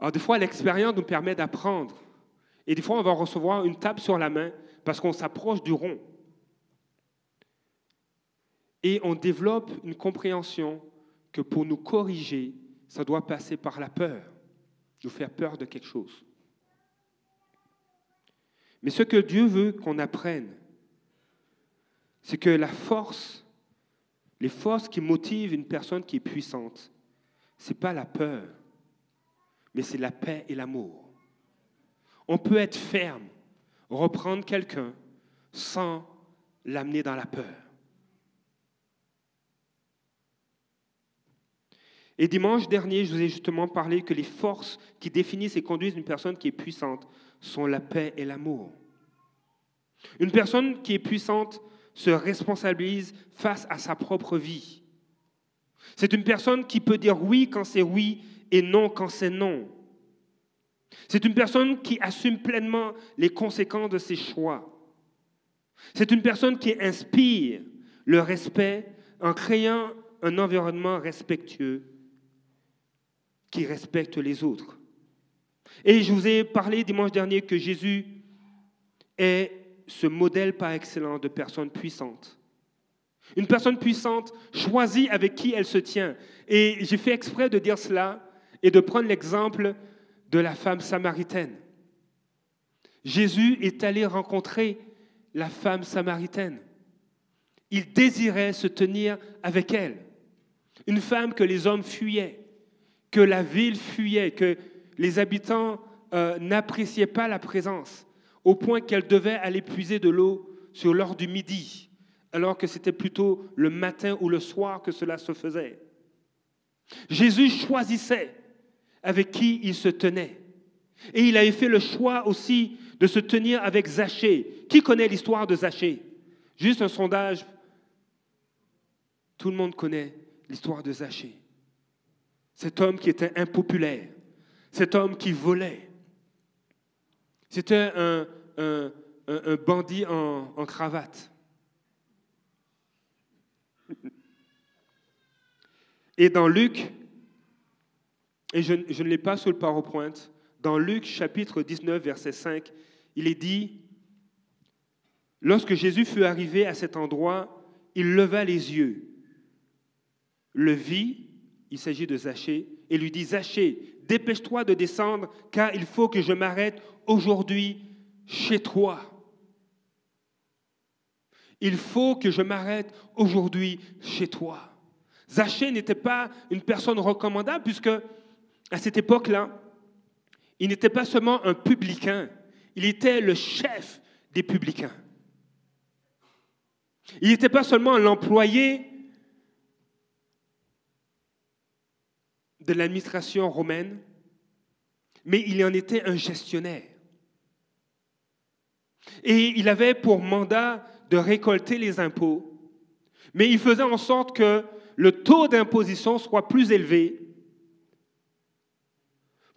Alors, des fois, l'expérience nous permet d'apprendre. Et des fois, on va recevoir une tape sur la main parce qu'on s'approche du rond. Et on développe une compréhension que pour nous corriger, ça doit passer par la peur, nous faire peur de quelque chose. Mais ce que Dieu veut qu'on apprenne, c'est que la force, les forces qui motivent une personne qui est puissante, ce n'est pas la peur, mais c'est la paix et l'amour. On peut être ferme, reprendre quelqu'un sans l'amener dans la peur. Et dimanche dernier, je vous ai justement parlé que les forces qui définissent et conduisent une personne qui est puissante sont la paix et l'amour. Une personne qui est puissante se responsabilise face à sa propre vie. C'est une personne qui peut dire oui quand c'est oui et non quand c'est non. C'est une personne qui assume pleinement les conséquences de ses choix. C'est une personne qui inspire le respect en créant un environnement respectueux qui respecte les autres. Et je vous ai parlé dimanche dernier que Jésus est ce modèle par excellence de personne puissante. Une personne puissante choisit avec qui elle se tient. Et j'ai fait exprès de dire cela et de prendre l'exemple de la femme samaritaine. Jésus est allé rencontrer la femme samaritaine. Il désirait se tenir avec elle. Une femme que les hommes fuyaient que la ville fuyait, que les habitants euh, n'appréciaient pas la présence, au point qu'elle devait aller puiser de l'eau sur l'heure du midi, alors que c'était plutôt le matin ou le soir que cela se faisait. Jésus choisissait avec qui il se tenait. Et il avait fait le choix aussi de se tenir avec Zachée. Qui connaît l'histoire de Zachée? Juste un sondage. Tout le monde connaît l'histoire de Zachée. Cet homme qui était impopulaire, cet homme qui volait. C'était un, bandit en, cravate. Et dans Luc, et je, ne l'ai pas sur le PowerPoint, dans Luc chapitre 19, verset 5, il est dit, lorsque Jésus fut arrivé à cet endroit, il leva les yeux, le vit il s'agit de Zachée, et lui dit, Zachée, dépêche-toi de descendre, car il faut que je m'arrête aujourd'hui chez toi. Il faut que je m'arrête aujourd'hui chez toi. Zachée n'était pas une personne recommandable, puisque à cette époque-là, il n'était pas seulement un publicain, il était le chef des publicains. Il n'était pas seulement l'employé de l'administration romaine, mais il en était un gestionnaire. Et il avait pour mandat de récolter les impôts, mais il faisait en sorte que le taux d'imposition soit plus élevé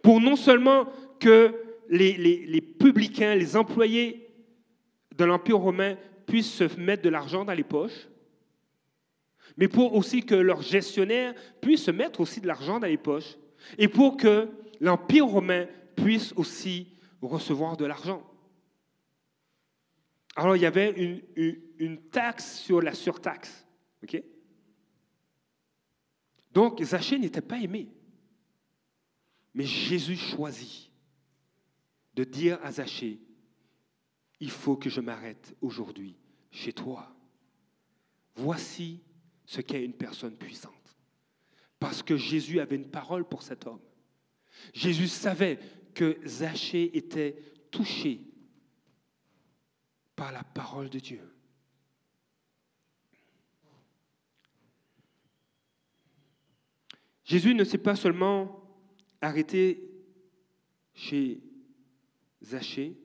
pour non seulement que les, publicains, les employés de l'Empire romain puissent se mettre de l'argent dans les poches, mais pour aussi que leurs gestionnaires puissent se mettre aussi de l'argent dans les poches, et pour que l'Empire romain puisse aussi recevoir de l'argent. Alors il y avait une, une, taxe sur la surtaxe. Donc Zachée n'était pas aimé. Mais Jésus choisit de dire à Zachée, il faut que je m'arrête aujourd'hui chez toi. Voici ce qu'est une personne puissante. Parce que Jésus avait une parole pour cet homme. Jésus savait que Zachée était touché par la parole de Dieu. Jésus ne s'est pas seulement arrêté chez Zachée,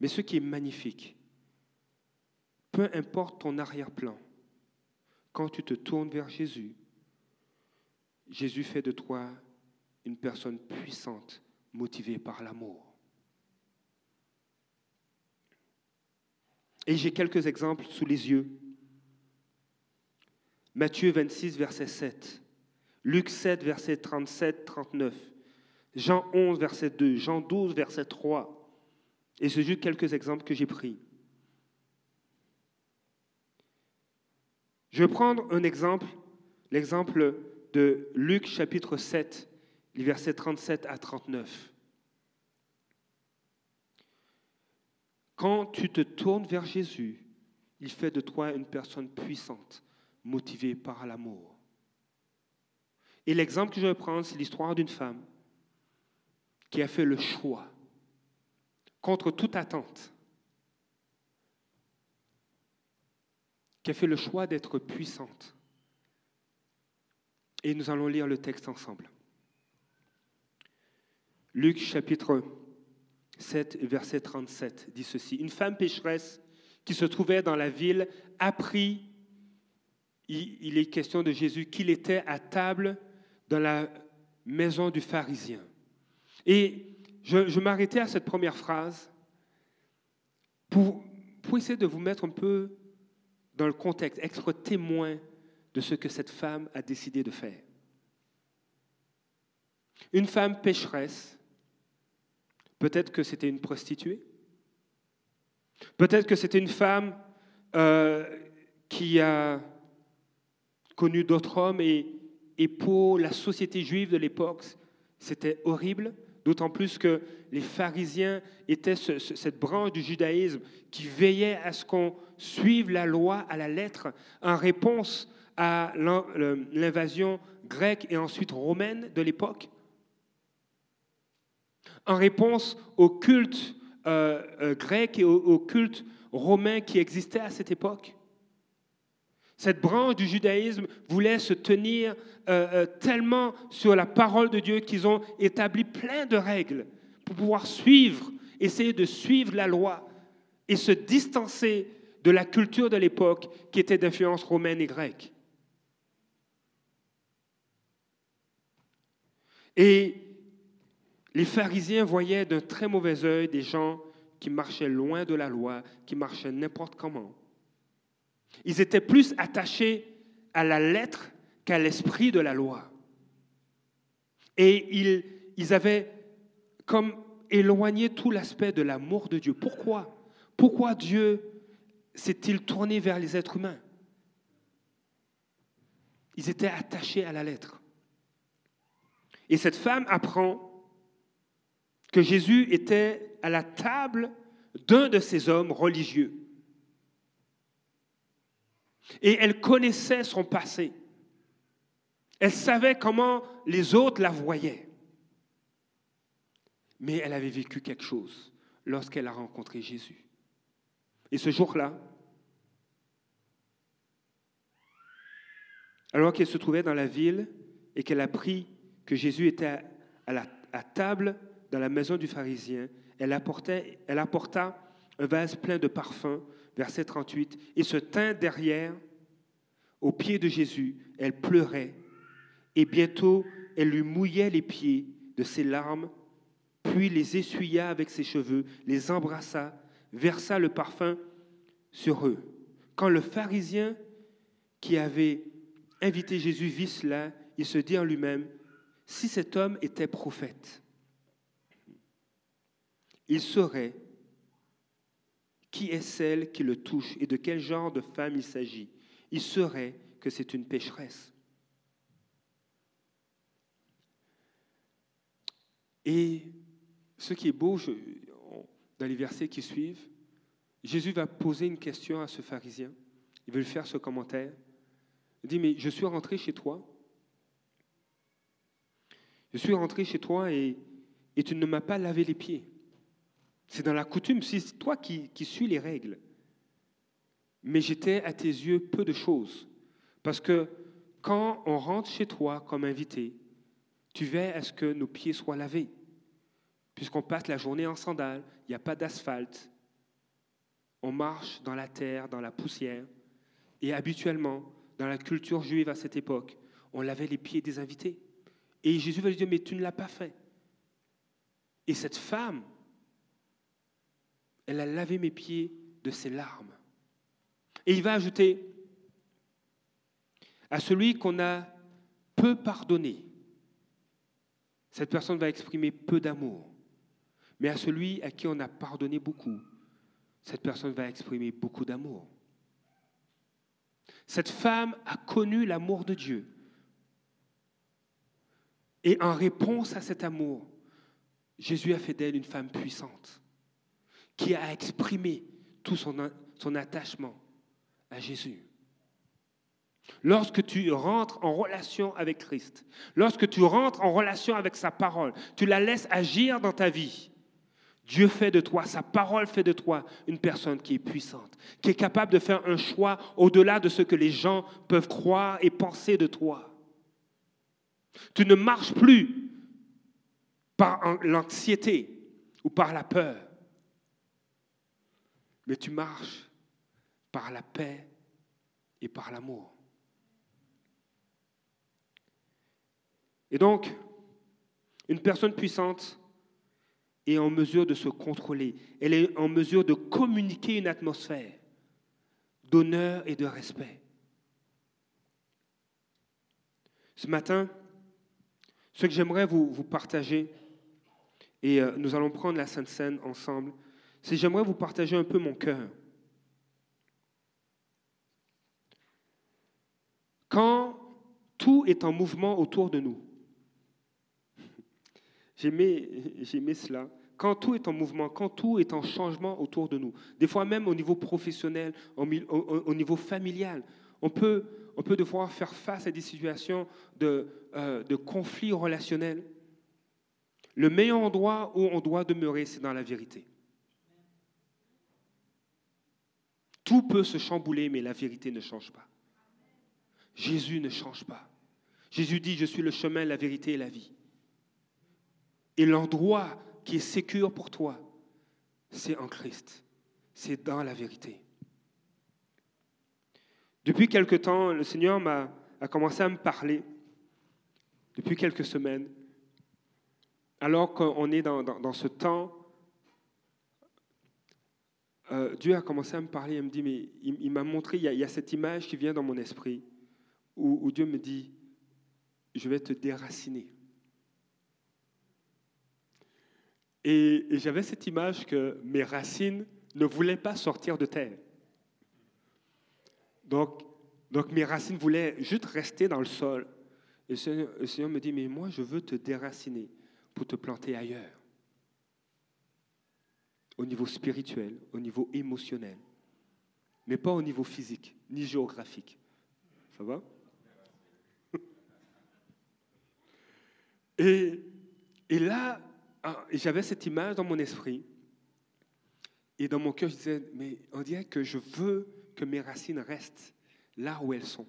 mais ce qui est magnifique, peu importe ton arrière-plan, quand tu te tournes vers Jésus, Jésus fait de toi une personne puissante, motivée par l'amour. Et j'ai quelques exemples sous les yeux. Matthieu 26, verset 7. Luc 7, verset 37, 39. Jean 11, verset 2. Jean 12, verset 3. Et c'est juste quelques exemples que j'ai pris. Je vais prendre un exemple, l'exemple de Luc chapitre 7, les versets 37 à 39. Quand tu te tournes vers Jésus, il fait de toi une personne puissante, motivée par l'amour. Et l'exemple que je vais prendre, c'est l'histoire d'une femme qui a fait le choix, contre toute attente, qui a fait le choix d'être puissante. Et nous allons lire le texte ensemble. Luc chapitre 7, verset 37 dit ceci. Une femme pécheresse qui se trouvait dans la ville apprit, il est question de Jésus, qu'il était à table dans la maison du pharisien. Et je, m'arrêtais à cette première phrase pour, pour essayer de vous mettre un peu dans le contexte, être témoin de ce que cette femme a décidé de faire. Une femme pécheresse, peut-être que c'était une prostituée, peut-être que c'était une femme euh, qui a connu d'autres hommes et, et pour la société juive de l'époque, c'était horrible, d'autant plus que les pharisiens étaient cette branche du judaïsme qui veillait à ce qu'on suive la loi à la lettre en réponse à l'invasion grecque et ensuite romaine de l'époque en réponse au culte euh, euh, grec et au, culte romain qui existait à cette époque. Cette branche du judaïsme voulait se tenir euh, tellement sur la parole de Dieu qu'ils ont établi plein de règles pour pouvoir suivre, essayer de suivre la loi et se distancer de la culture de l'époque qui était d'influence romaine et grecque. Et les pharisiens voyaient d'un très mauvais œil des gens qui marchaient loin de la loi, qui marchaient n'importe comment. Ils étaient plus attachés à la lettre qu'à l'esprit de la loi. Et ils, avaient comme éloigné tout l'aspect de l'amour de Dieu. Pourquoi? Pourquoi Dieu s'est-il tourné vers les êtres humains? Ils étaient attachés à la lettre. Et cette femme apprend que Jésus était à la table d'un de ces hommes religieux. Et elle connaissait son passé. Elle savait comment les autres la voyaient. Mais elle avait vécu quelque chose lorsqu'elle a rencontré Jésus. Et ce jour-là, alors qu'elle se trouvait dans la ville et qu'elle apprit que Jésus était à, à table dans la maison du pharisien, elle, apportait, elle apporta un vase plein de parfums, verset 38, et se tint derrière, aux pieds de Jésus, elle pleurait, et bientôt elle lui mouillait les pieds de ses larmes, puis les essuya avec ses cheveux, les embrassa, versa le parfum sur eux. Quand le pharisien qui avait invité Jésus vit cela, il se dit en lui-même, si cet homme était prophète, il saurait qui est celle qui le touche et de quel genre de femme il s'agit? Il saurait que c'est une pécheresse. Et ce qui est beau dans les versets qui suivent, Jésus va poser une question à ce pharisien. Il veut lui faire ce commentaire. Il dit, mais je suis rentré chez toi. Je suis rentré chez toi et tu ne m'as pas lavé les pieds. C'est dans la coutume, c'est toi qui, suis les règles. Mais j'étais à tes yeux peu de choses. Parce que quand on rentre chez toi comme invité, tu veilles à ce que nos pieds soient lavés. Puisqu'on passe la journée en sandales, il n'y a pas d'asphalte. On marche dans la terre, dans la poussière. Et habituellement, dans la culture juive à cette époque, on lavait les pieds des invités. Et Jésus va lui dire, mais tu ne l'as pas fait. Et cette femme, elle a lavé mes pieds de ses larmes. Et il va ajouter, à celui qu'on a peut pardonner, cette personne va exprimer peu d'amour. Mais à celui à qui on a pardonné beaucoup, cette personne va exprimer beaucoup d'amour. Cette femme a connu l'amour de Dieu. Et en réponse à cet amour, Jésus a fait d'elle une femme puissante qui a exprimé tout son, attachement à Jésus. Lorsque tu rentres en relation avec Christ, lorsque tu rentres en relation avec sa parole, tu la laisses agir dans ta vie, Dieu fait de toi, sa parole fait de toi une personne qui est puissante, qui est capable de faire un choix au-delà de ce que les gens peuvent croire et penser de toi. Tu ne marches plus par l'anxiété ou par la peur, mais tu marches par la paix et par l'amour. Et donc, une personne puissante est en mesure de se contrôler. Elle est en mesure de communiquer une atmosphère d'honneur et de respect. Ce matin, ce que j'aimerais vous, partager, et euh, nous allons prendre la Sainte Seine ensemble, c'est j'aimerais vous partager un peu mon cœur. Quand tout est en mouvement autour de nous, J'aimais cela. Quand tout est en mouvement, quand tout est en changement autour de nous, des fois même au niveau professionnel, au, niveau familial, on peut, devoir faire face à des situations de, euh, de conflits relationnels. Le meilleur endroit où on doit demeurer, c'est dans la vérité. Tout peut se chambouler, mais la vérité ne change pas. Jésus ne change pas. Jésus dit, je suis le chemin, la vérité et la vie. Et l'endroit qui est sécure pour toi, c'est en Christ. C'est dans la vérité. Depuis quelque temps, le Seigneur m'a, a commencé à me parler, depuis quelques semaines, alors qu'on est dans, ce temps, euh, Dieu a commencé à me parler, il me mais il, m'a montré, il y, a, cette image qui vient dans mon esprit, où, Dieu me dit, je vais te déraciner. Et, j'avais cette image que mes racines ne voulaient pas sortir de terre. Donc, donc mes racines voulaient juste rester dans le sol. Et le Seigneur, me dit, mais moi, je veux te déraciner pour te planter ailleurs. Au niveau spirituel, au niveau émotionnel, mais pas au niveau physique, ni géographique. Ça va? Et, et là, ah, j'avais cette image dans mon esprit. Et dans mon cœur, je disais, mais on dirait que je veux que mes racines restent là où elles sont.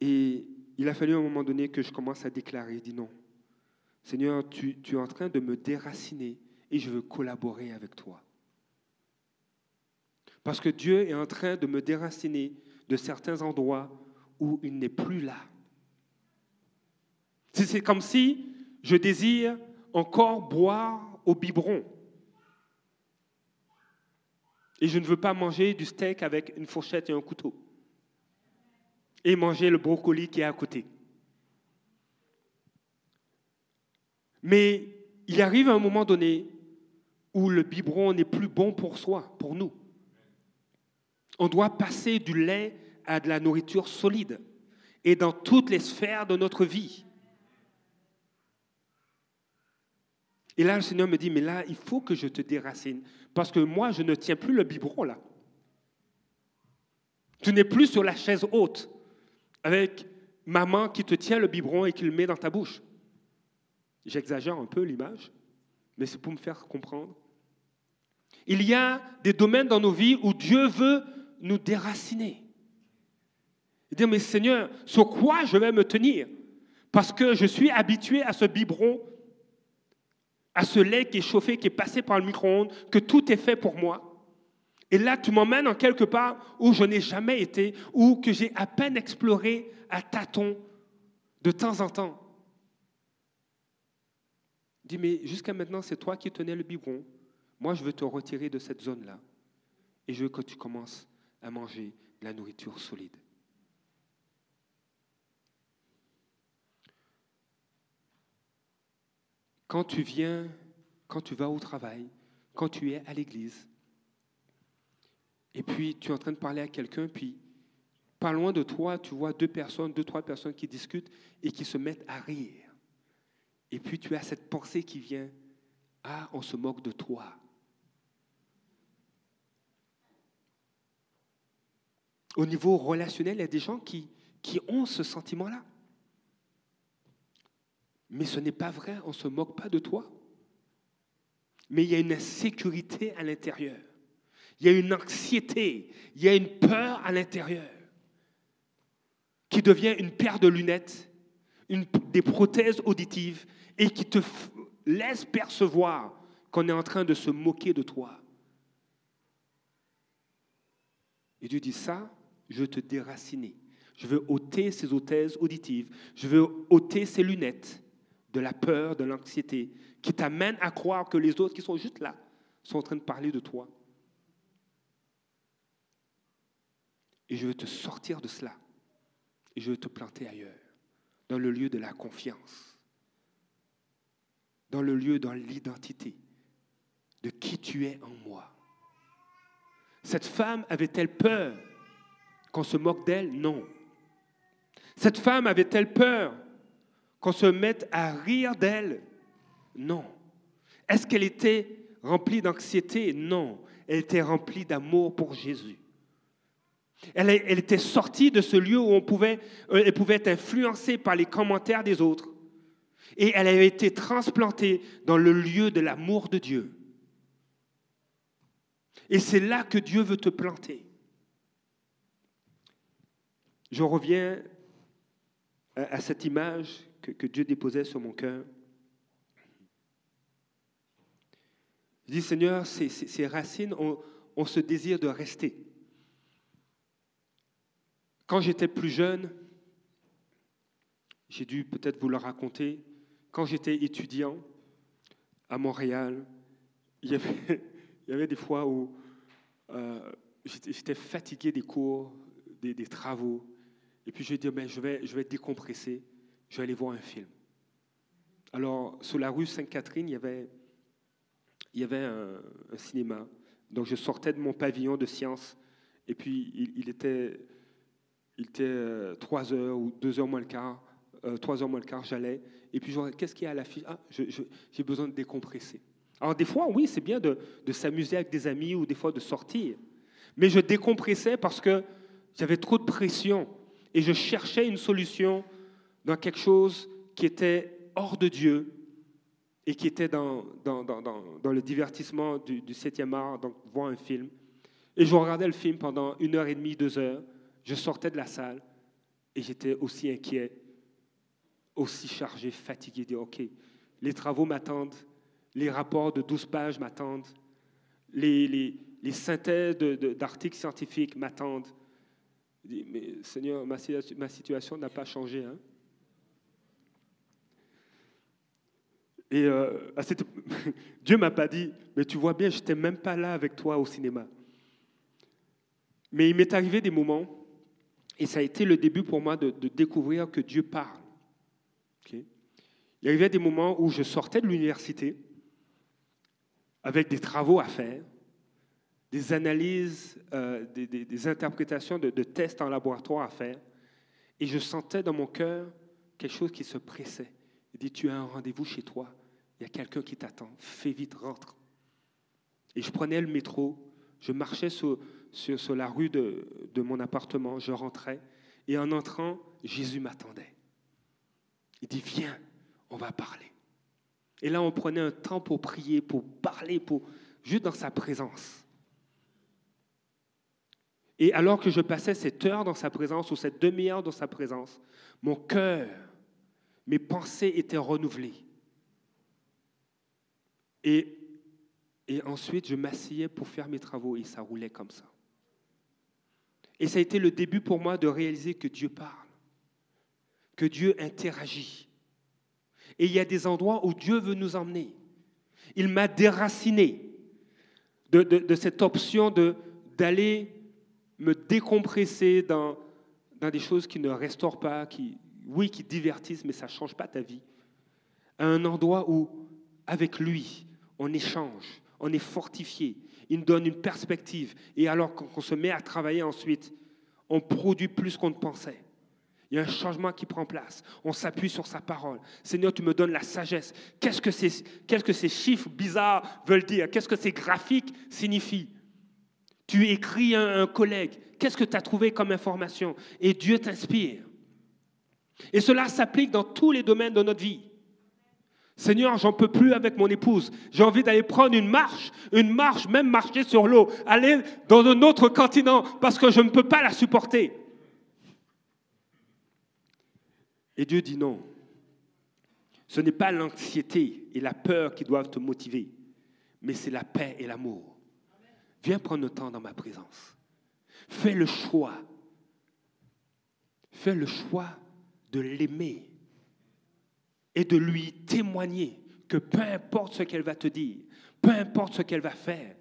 Et il a fallu à un moment donné que je commence à déclarer, dis non, Seigneur, tu, es en train de me déraciner et je veux collaborer avec toi. Parce que Dieu est en train de me déraciner de certains endroits où il n'est plus là. C'est comme si je désire encore boire au biberon. Et je ne veux pas manger du steak avec une fourchette et un couteau. Et manger le brocoli qui est à côté. Mais il arrive un moment donné où le biberon n'est plus bon pour soi, pour nous. On doit passer du lait à de la nourriture solide et dans toutes les sphères de notre vie. Et là, le Seigneur me dit, mais là, il faut que je te déracine. Parce que moi, je ne tiens plus le biberon là. Tu n'es plus sur la chaise haute avec maman qui te tient le biberon et qui le met dans ta bouche. J'exagère un peu l'image, mais c'est pour me faire comprendre. Il y a des domaines dans nos vies où Dieu veut nous déraciner. Et dire, mais Seigneur, sur quoi je vais me tenir? Parce que je suis habitué à ce biberon à ce lait qui est chauffé, qui est passé par le micro-ondes, que tout est fait pour moi. Et là, tu m'emmènes en quelque part où je n'ai jamais été, ou que j'ai à peine exploré à tâtons de temps en temps. Dis, mais jusqu'à maintenant, c'est toi qui tenais le biberon. Moi, je veux te retirer de cette zone-là. Et je veux que tu commences à manger de la nourriture solide. Quand tu viens, quand tu vas au travail, quand tu es à l'église, et puis tu es en train de parler à quelqu'un, puis pas loin de toi, tu vois deux personnes, deux, trois personnes qui discutent et qui se mettent à rire. Et puis tu as cette pensée qui vient, ah, on se moque de toi. Au niveau relationnel, il y a des gens qui, qui ont ce sentiment-là. Mais ce n'est pas vrai, on ne se moque pas de toi. Mais il y a une insécurité à l'intérieur. Il y a une anxiété, il y a une peur à l'intérieur qui devient une paire de lunettes, des prothèses auditives et qui te laisse percevoir qu'on est en train de se moquer de toi. Et Dieu dit ça, je veux te déraciner. Je veux ôter ces prothèses auditives. Je veux ôter ces lunettes de la peur, de l'anxiété, qui t'amènent à croire que les autres qui sont juste là sont en train de parler de toi. Et je veux te sortir de cela. Et je veux te planter ailleurs, dans le lieu de la confiance, dans le lieu, dans l'identité de qui tu es en moi. Cette femme avait-elle peur qu'on se moque d'elle? Non. Cette femme avait-elle peur qu'on se mette à rire d'elle? Non. Est-ce qu'elle était remplie d'anxiété? Non. Elle était remplie d'amour pour Jésus. Elle, était sortie de ce lieu où on pouvait, euh, elle pouvait être influencée par les commentaires des autres. Et elle avait été transplantée dans le lieu de l'amour de Dieu. Et c'est là que Dieu veut te planter. Je reviens à cette image que, Dieu déposait sur mon cœur. Je dis, Seigneur, ces, racines ont ce désir de rester. Quand j'étais plus jeune, j'ai dû peut-être vous le raconter, quand j'étais étudiant à Montréal, il y avait, des fois où euh, j'étais fatigué des cours, des, travaux, et puis je dit, mais je, vais, je vais décompresser je vais aller voir un film. Alors, sur la rue Sainte-Catherine, il y avait un, cinéma. Donc, je sortais de mon pavillon de sciences, et puis il, était, il était 3 euh, heures ou 2 heures moins le quart. Euh, 3 heures moins le quart, j'allais. Et puis, qu'est-ce qu'il y a à l'affiche? Ah, j'ai besoin de décompresser. Alors, des fois, oui, c'est bien de, de s'amuser avec des amis ou des fois de sortir. Mais je décompressais parce que j'avais trop de pression et je cherchais une solution dans quelque chose qui était hors de Dieu et qui était dans, dans, dans, dans le divertissement du, du 7e art, donc voir un film. Et je regardais le film pendant une heure et demie, deux heures. Je sortais de la salle et j'étais aussi inquiet, aussi chargé, fatigué. Dire, OK, les travaux m'attendent, les rapports de 12 pages m'attendent, les, synthèses d'articles scientifiques m'attendent. Mais Seigneur, ma, ma situation n'a pas changé. Hein? Et euh, à cette... Dieu m'a pas dit, mais tu vois bien, je n'étais même pas là avec toi au cinéma. Mais il m'est arrivé des moments, et ça a été le début pour moi de, découvrir que Dieu parle. Il y avait des moments où je sortais de l'université avec des travaux à faire, des analyses, euh, des, interprétations de, de tests en laboratoire à faire, et je sentais dans mon cœur quelque chose qui se pressait. Il dit, tu as un rendez-vous chez toi. Il y a quelqu'un qui t'attend. Fais vite, rentre. Et je prenais le métro, je marchais sur, sur, la rue de, mon appartement, je rentrais. Et en entrant, Jésus m'attendait. Il dit, viens, on va parler. Et là, on prenait un temps pour prier, pour parler, pour juste dans sa présence. Et alors que je passais cette heure dans sa présence ou cette demi-heure dans sa présence, mon cœur mes pensées étaient renouvelées. Et, et ensuite, je m'asseyais pour faire mes travaux et ça roulait comme ça. Et ça a été le début pour moi de réaliser que Dieu parle, que Dieu interagit. Et il y a des endroits où Dieu veut nous emmener. Il m'a déraciné de, de, cette option d'aller me décompresser dans, dans des choses qui ne restaurent pas, qui, oui, qui divertissent, mais ça ne change pas ta vie. À un endroit où, avec lui, on échange, on est fortifié, il nous donne une perspective. Et alors qu'on se met à travailler ensuite, on produit plus qu'on ne pensait. Il y a un changement qui prend place. On s'appuie sur sa parole. Seigneur, tu me donnes la sagesse. Qu'est-ce que ces, qu'est-ce que ces chiffres bizarres veulent dire? Qu'est-ce que ces graphiques signifient? Tu écris à un collègue. Qu'est-ce que tu as trouvé comme information? Et Dieu t'inspire. Et cela s'applique dans tous les domaines de notre vie. Seigneur, j'en peux plus avec mon épouse. J'ai envie d'aller prendre une marche, une marche, même marcher sur l'eau, aller dans un autre continent parce que je ne peux pas la supporter. Et Dieu dit non. Ce n'est pas l'anxiété et la peur qui doivent te motiver, mais c'est la paix et l'amour. Viens prendre le temps dans ma présence. Fais le choix. Fais le choix de l'aimer et de lui témoigner que peu importe ce qu'elle va te dire, peu importe ce qu'elle va faire,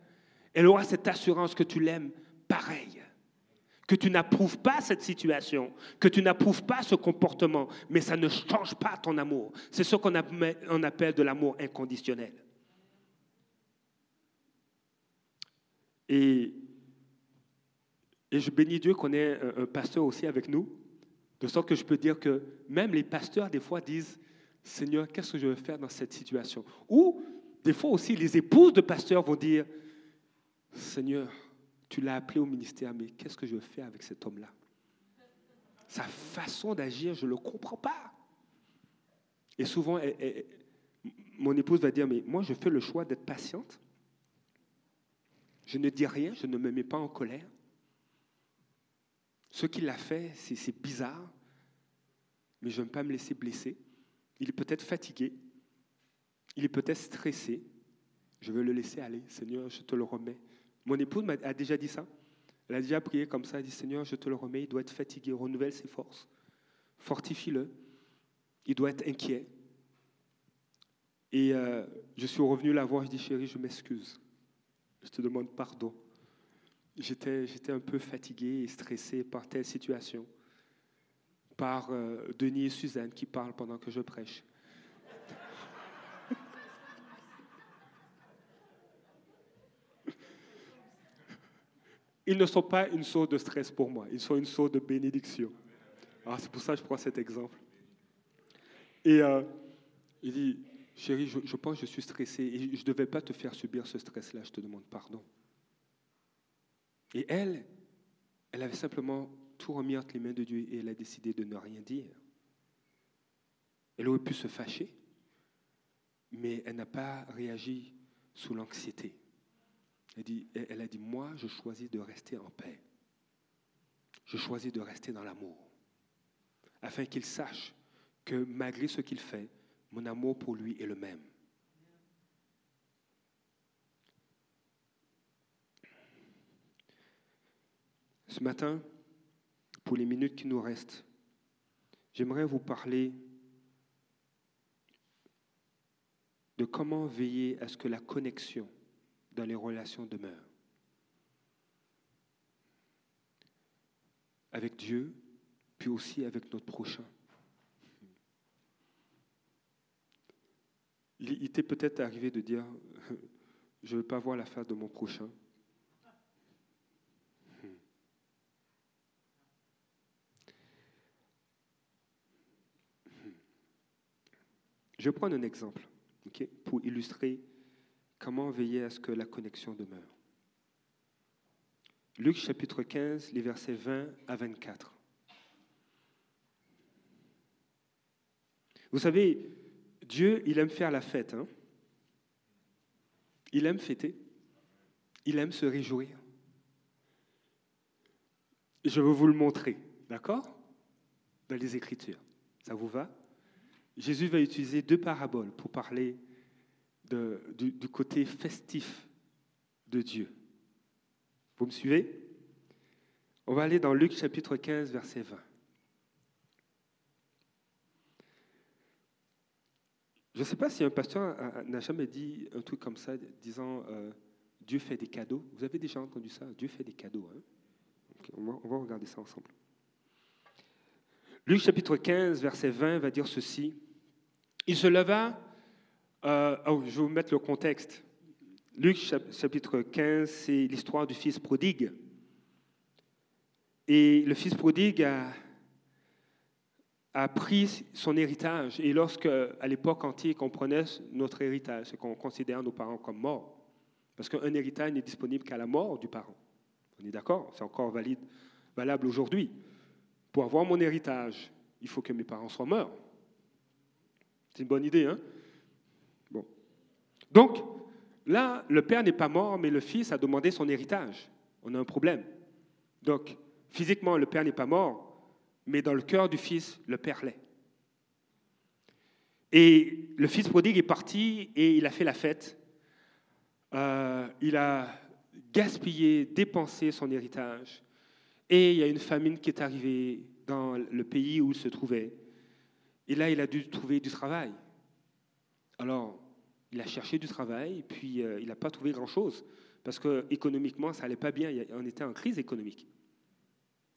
elle aura cette assurance que tu l'aimes pareil. Que tu n'approuves pas cette situation, que tu n'approuves pas ce comportement, mais ça ne change pas ton amour. C'est ce qu'on appelle de l'amour inconditionnel. Et, et je bénis Dieu qu'on ait un, un pasteur aussi avec nous, de sorte que je peux dire que même les pasteurs, des fois, disent Seigneur, qu'est-ce que je vais faire dans cette situation? Ou, des fois aussi, les épouses de pasteurs vont dire, Seigneur, tu l'as appelé au ministère, mais qu'est-ce que je vais faire avec cet homme-là? Sa façon d'agir, je ne le comprends pas. Et souvent, mon épouse va dire, mais moi, je fais le choix d'être patiente. Je ne dis rien, je ne me mets pas en colère. Ce qu'il a fait, c'est bizarre, mais je ne veux pas me laisser blesser. Il est peut-être fatigué. Il est peut-être stressé. Je veux le laisser aller. Seigneur, je te le remets. Mon épouse a déjà dit ça. Elle a déjà prié comme ça. Elle dit Seigneur, je te le remets. Il doit être fatigué. Renouvelle ses forces. Fortifie-le. Il doit être inquiet. Et euh, je suis revenu la voir. Je dis Chérie, je m'excuse. Je te demande pardon. J'étais, j'étais un peu fatigué et stressé par telle situation par euh, Denis et Suzanne qui parlent pendant que je prêche. Ils ne sont pas une source de stress pour moi, ils sont une source de bénédiction. Alors ah, c'est pour ça que je prends cet exemple. Et euh, il dit, chérie, je, pense que je suis stressé et je ne devais pas te faire subir ce stress-là, je te demande pardon. Et elle, elle avait simplement tout remis entre les mains de Dieu et elle a décidé de ne rien dire. Elle aurait pu se fâcher, mais elle n'a pas réagi sous l'anxiété. Elle, elle a dit, moi, je choisis de rester en paix. Je choisis de rester dans l'amour, afin qu'il sache que malgré ce qu'il fait, mon amour pour lui est le même. Ce matin, pour les minutes qui nous restent, j'aimerais vous parler de comment veiller à ce que la connexion dans les relations demeure. Avec Dieu, puis aussi avec notre prochain. Il était peut-être arrivé de dire, je ne veux pas voir la face de mon prochain, Je vais prendre un exemple pour illustrer comment veiller à ce que la connexion demeure. Luc chapitre 15, les versets 20 à 24. Vous savez, Dieu, il aime faire la fête. Hein? Il aime fêter. Il aime se réjouir. Je veux vous le montrer, d'accord? Dans les Écritures. Ça vous va? Jésus va utiliser deux paraboles pour parler du, côté festif de Dieu. Vous me suivez? On va aller dans Luc chapitre 15, verset 20. Je ne sais pas si un pasteur n'a jamais dit un truc comme ça, disant euh, Dieu fait des cadeaux. Vous avez déjà entendu ça? Dieu fait des cadeaux. Hein? On, va, regarder ça ensemble. Luc chapitre 15, verset 20 va dire ceci. Il se leva, euh, oh, je vais vous mettre le contexte. Luc chapitre 15, c'est l'histoire du fils prodigue. Et le fils prodigue a, pris son héritage. Et lorsque, à l'époque antique, on prenait notre héritage, c'est qu'on considère nos parents comme morts. Parce qu'un héritage n'est disponible qu'à la mort du parent. On est d'accord C'est encore valide, valable aujourd'hui. Pour avoir mon héritage, il faut que mes parents soient morts. C'est une bonne idée, hein Bon. Donc, là, le père n'est pas mort, mais le fils a demandé son héritage. On a un problème. Donc, physiquement, le père n'est pas mort, mais dans le cœur du fils, le père l'est. Et le fils prodigue est parti et il a fait la fête. Euh, il a gaspillé, dépensé son héritage. Et il y a une famine qui est arrivée dans le pays où il se trouvait. Et là, il a dû trouver du travail. Alors, il a cherché du travail, puis euh, il n'a pas trouvé grand-chose, parce qu'économiquement, ça n'allait pas bien, on était en crise économique.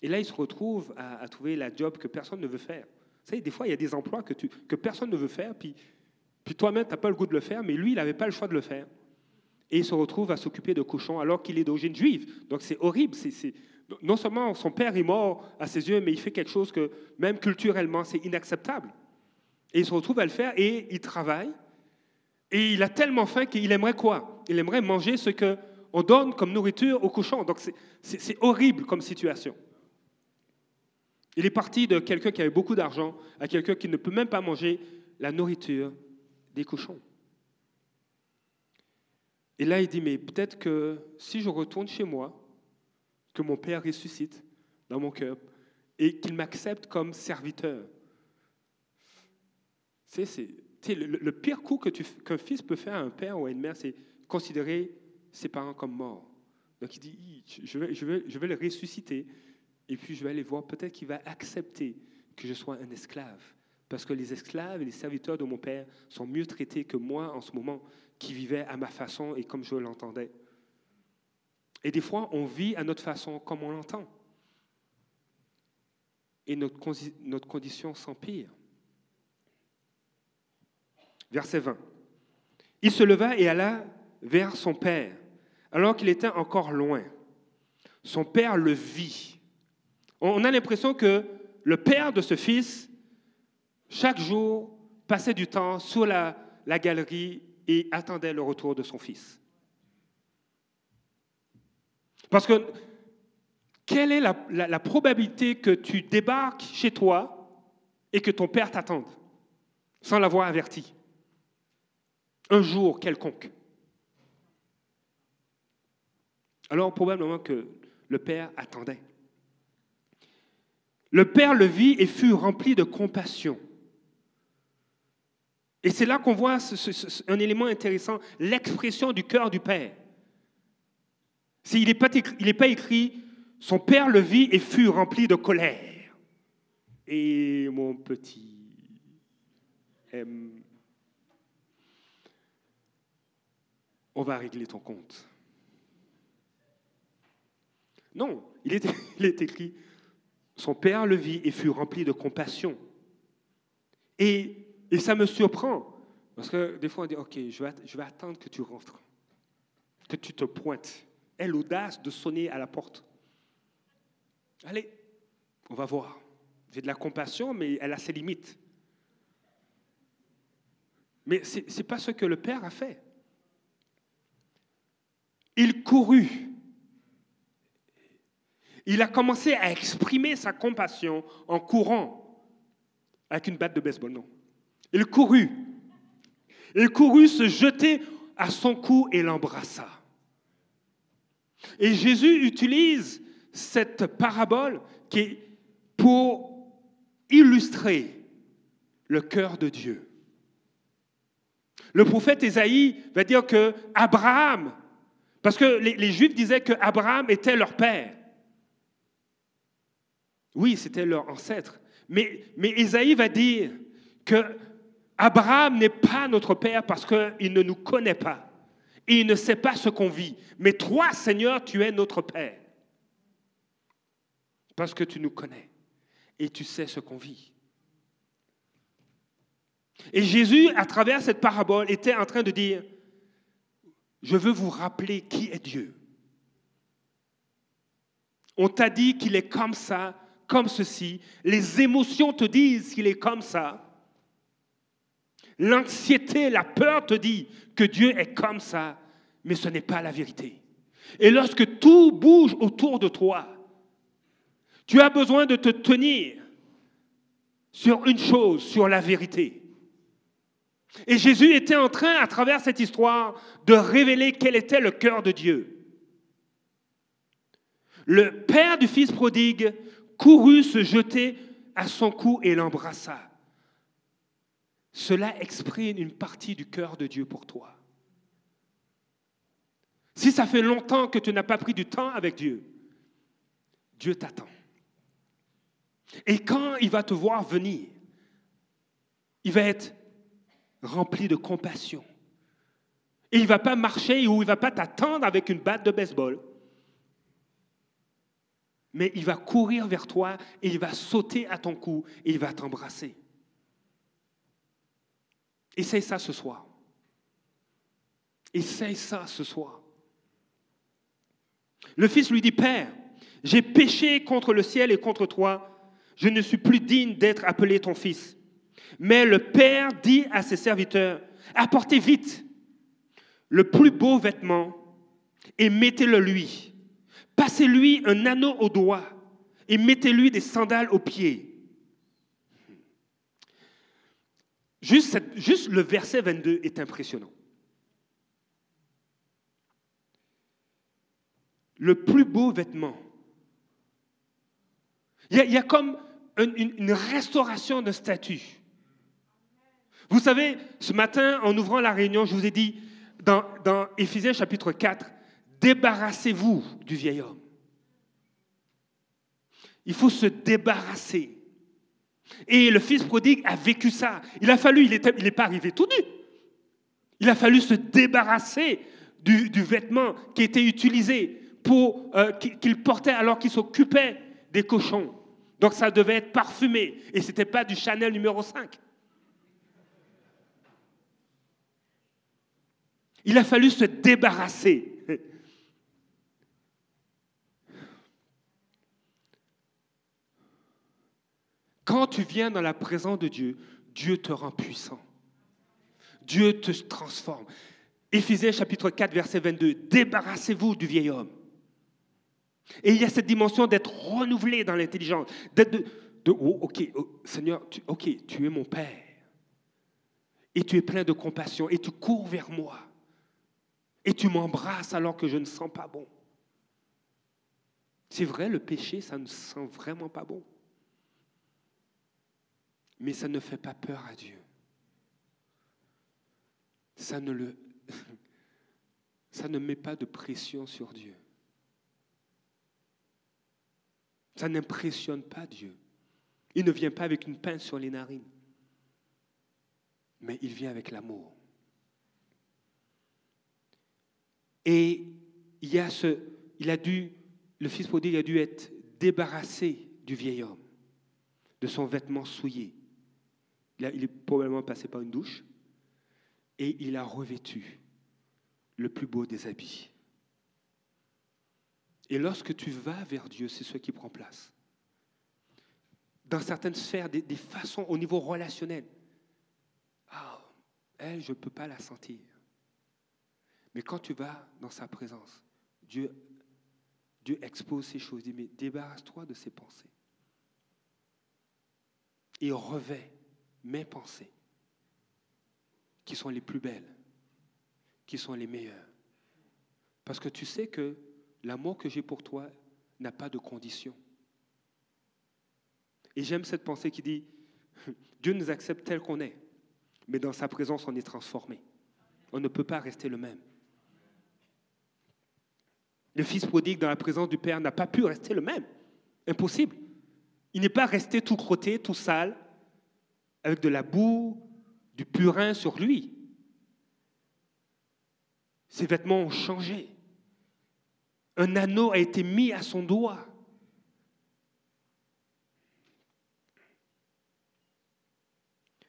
Et là, il se retrouve à, trouver la job que personne ne veut faire. Vous savez, des fois, il y a des emplois que, que personne ne veut faire, puis, puis toi-même, tu n'as pas le goût de le faire, mais lui, il n'avait pas le choix de le faire. Et il se retrouve à s'occuper de cochons alors qu'il est d'origine juive. Donc c'est horrible. C'est, non seulement son père est mort à ses yeux, mais il fait quelque chose que, même culturellement, c'est inacceptable. Et il se retrouve à le faire et il travaille. Et il a tellement faim qu'il aimerait quoi? Il aimerait manger ce qu'on donne comme nourriture aux cochons. Donc c'est horrible comme situation. Il est parti de quelqu'un qui avait beaucoup d'argent à quelqu'un qui ne peut même pas manger la nourriture des cochons. Et là, il dit, mais peut-être que si je retourne chez moi, que mon Père ressuscite dans mon cœur et qu'il m'accepte comme serviteur. C'est, le, le, pire coup que qu'un fils peut faire à un père ou à une mère, c'est considérer ses parents comme morts. Donc il dit, je vais, je vais, je vais le ressusciter et puis je vais aller voir, peut-être qu'il va accepter que je sois un esclave. Parce que les esclaves et les serviteurs de mon Père sont mieux traités que moi en ce moment, qui vivais à ma façon et comme je l'entendais. Et des fois, on vit à notre façon comme on l'entend. Et notre, condition s'empire. Verset 20. Il se leva et alla vers son père, alors qu'il était encore loin. Son père le vit on a l'impression que le père de ce fils, chaque jour, passait du temps sur la, galerie et attendait le retour de son fils. Parce que quelle est la, probabilité que tu débarques chez toi et que ton père t'attende sans l'avoir averti? Un jour quelconque. Alors probablement que le père attendait. Le Père le vit et fut rempli de compassion. Et c'est là qu'on voit un élément intéressant, l'expression du cœur du Père. Il n'est pas, écrit, son Père le vit et fut rempli de colère. Et mon petit on va régler ton compte. Non, il est, écrit, son père le vit et fut rempli de compassion. Et, ça me surprend, parce que des fois on dit, OK, je vais attendre que tu rentres, que tu te pointes. Aie l'audace de sonner à la porte. Allez, on va voir. J'ai de la compassion, mais elle a ses limites. Mais ce n'est pas ce que le Père a fait. Il courut il a commencé à exprimer sa compassion en courant avec une batte de baseball, non. Il courut. Il courut se jeter à son cou et l'embrassa. Et Jésus utilise cette parabole qui pour illustrer le cœur de Dieu. Le prophète Ésaïe va dire que Abraham, parce que les, Juifs disaient que Abraham était leur père, oui, c'était leur ancêtre. Mais, mais Isaïe va dire que Abraham n'est pas notre père parce qu'il ne nous connaît pas. Et il ne sait pas ce qu'on vit. Mais toi, Seigneur, tu es notre père. Parce que tu nous connais et tu sais ce qu'on vit. Et Jésus, à travers cette parabole, était en train de dire, je veux vous rappeler qui est Dieu. On t'a dit qu'il est comme ça, comme ceci. Les émotions te disent qu'il est comme ça. L'anxiété, la peur te dit que Dieu est comme ça, mais ce n'est pas la vérité. Et lorsque tout bouge autour de toi, tu as besoin de te tenir sur une chose, sur la vérité. Et Jésus était en train, à travers cette histoire, de révéler quel était le cœur de Dieu. Le père du fils prodigue courut se jeter à son cou et l'embrassa. Cela exprime une partie du cœur de Dieu pour toi. Si ça fait longtemps que tu n'as pas pris du temps avec Dieu, Dieu t'attend. Et quand il va te voir venir, il va être rempli de compassion. Et il ne va pas marcher ou il ne va pas t'attendre avec une batte de baseball. Mais il va courir vers toi et il va sauter à ton cou et il va t'embrasser. Essaye ça ce soir. Essaye ça ce soir. Le fils lui dit, Père, j'ai péché contre le ciel et contre toi. Je ne suis plus digne d'être appelé ton fils. Mais le Père dit à ses serviteurs, apportez vite le plus beau vêtement et mettez-le lui. Passez-lui un anneau au doigt et mettez-lui des sandales aux pieds. Juste, le verset 22 est impressionnant. Le plus beau vêtement. Il y a, comme une, une restauration de statut. Vous savez, ce matin, en ouvrant la réunion, je vous ai dit, dans, dans Éphésiens chapitre 4, débarrassez-vous du vieil homme. Il faut se débarrasser. Et le fils prodigue a vécu ça. Il a fallu, il n'est pas arrivé tout nu. Il a fallu se débarrasser du, vêtement qui était utilisé pour euh, qu'il portait alors qu'il s'occupait des cochons. Donc ça devait être parfumé. Et ce n'était pas du Chanel numéro 5. Il a fallu se débarrasser. Quand tu viens dans la présence de Dieu, Dieu te rend puissant. Dieu te transforme. Éphésiens chapitre 4, verset 22. Débarrassez-vous du vieil homme. Et il y a cette dimension d'être renouvelé dans l'intelligence. D'être de, oh, ok, oh, Seigneur, ok, tu es mon Père. Et tu es plein de compassion. Et tu cours vers moi et tu m'embrasses alors que je ne sens pas bon. C'est vrai, le péché, ça ne sent vraiment pas bon. Mais ça ne fait pas peur à Dieu. Ça ne, le, ça ne met pas de pression sur Dieu. Ça n'impressionne pas Dieu. Il ne vient pas avec une pince sur les narines, mais il vient avec l'amour. Et il, y a ce, il a dû, le fils prodigue a dû être débarrassé du vieil homme, de son vêtement souillé. Il, est probablement passé par une douche et il a revêtu le plus beau des habits. Et lorsque tu vas vers Dieu, c'est ce qui prend place. Dans certaines sphères, des, façons au niveau relationnel. Ah, elle, je ne peux pas la sentir. Mais quand tu vas dans sa présence, Dieu, Dieu expose ces choses. Il dit, mais débarrasse-toi de ces pensées. Et revêt mes pensées, qui sont les plus belles, qui sont les meilleures. Parce que tu sais que l'amour que j'ai pour toi n'a pas de condition. Et j'aime cette pensée qui dit, Dieu nous accepte tel qu'on est, mais dans sa présence, on est transformé. On ne peut pas rester le même. Le fils prodigue dans la présence du Père n'a pas pu rester le même. Impossible. Il n'est pas resté tout crotté, tout sale, avec de la boue, du purin sur lui. Ses vêtements ont changé. Un anneau a été mis à son doigt.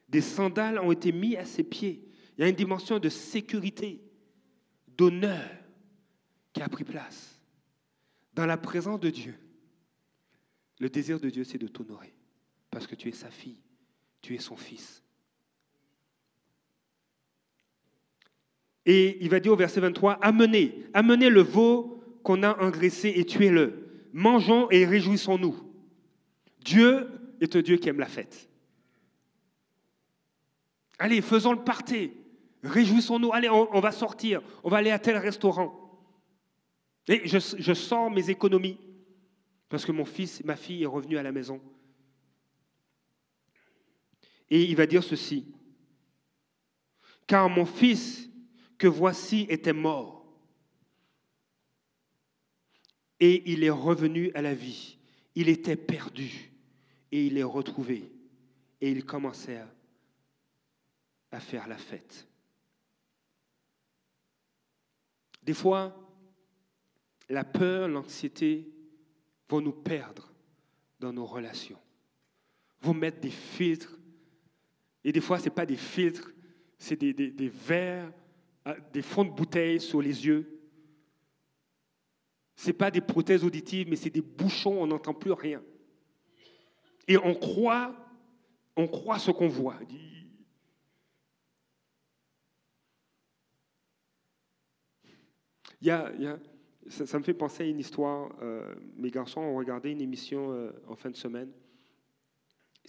Des sandales ont été mises à ses pieds. Il y a une dimension de sécurité, d'honneur qui a pris place. Dans la présence de Dieu, le désir de Dieu, c'est de t'honorer parce que tu es sa fille tu es son fils. Et il va dire au verset 23, amenez, amenez le veau qu'on a engraissé et tuez-le. Mangeons et réjouissons-nous. Dieu est un Dieu qui aime la fête. Allez, faisons le party. Réjouissons-nous. Allez, on, va sortir. On va aller à tel restaurant. Et je, je sors mes économies parce que mon fils, ma fille est revenue à la maison. Et il va dire ceci. Car mon fils que voici était mort. Et il est revenu à la vie. Il était perdu et il est retrouvé. Et il commençait à, faire la fête. Des fois, la peur, l'anxiété vont nous perdre dans nos relations, vont mettre des filtres. Et des fois, ce n'est pas des filtres, c'est des, des, verres ah, des fonds de bouteille sur les yeux. Ce n'est pas des prothèses auditives, mais c'est des bouchons, on n'entend plus rien. Et on croit, on croit ce qu'on voit. Il y a, ça, me fait penser à une histoire. Euh, mes garçons ont regardé une émission euh, en fin de semaine.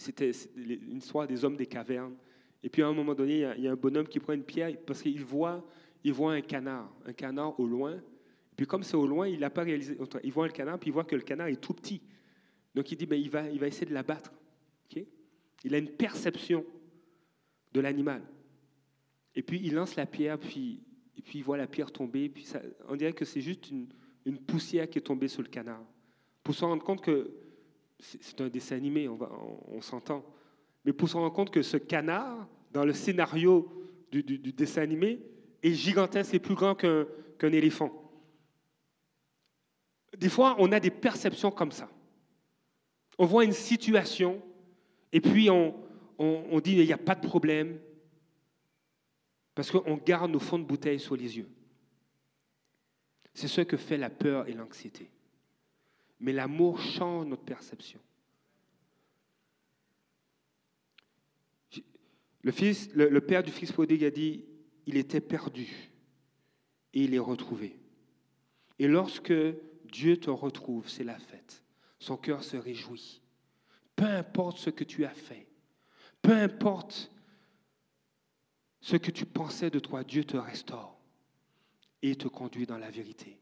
C'était une histoire des hommes des cavernes. Et puis à un moment donné, il y, a, un bonhomme qui prend une pierre parce qu'il voit, il voit un canard, un canard au loin. Et puis comme c'est au loin, il n'a pas réalisé. Il voit le canard, puis il voit que le canard est tout petit. Donc il dit, ben, il, va, il va essayer de l'abattre. il a une perception de l'animal. Et puis il lance la pierre, puis, puis il voit la pierre tomber. Puis ça, on dirait que c'est juste une, poussière qui est tombée sur le canard. Pour se rendre compte que c'est un dessin animé, on, s'entend mais pour se rendre compte que ce canard, dans le scénario du, dessin animé, est gigantesque et plus grand qu'un éléphant. Des fois, on a des perceptions comme ça. On voit une situation et puis on, dit il n'y a pas de problème parce qu'on garde nos fonds de bouteille sur les yeux. C'est ce que fait la peur et l'anxiété. Mais l'amour change notre perception. Le, fils, le, père du fils prodigue a dit, il était perdu et il est retrouvé. Et lorsque Dieu te retrouve, c'est la fête. Son cœur se réjouit. Peu importe ce que tu as fait, peu importe ce que tu pensais de toi, Dieu te restaure et te conduit dans la vérité.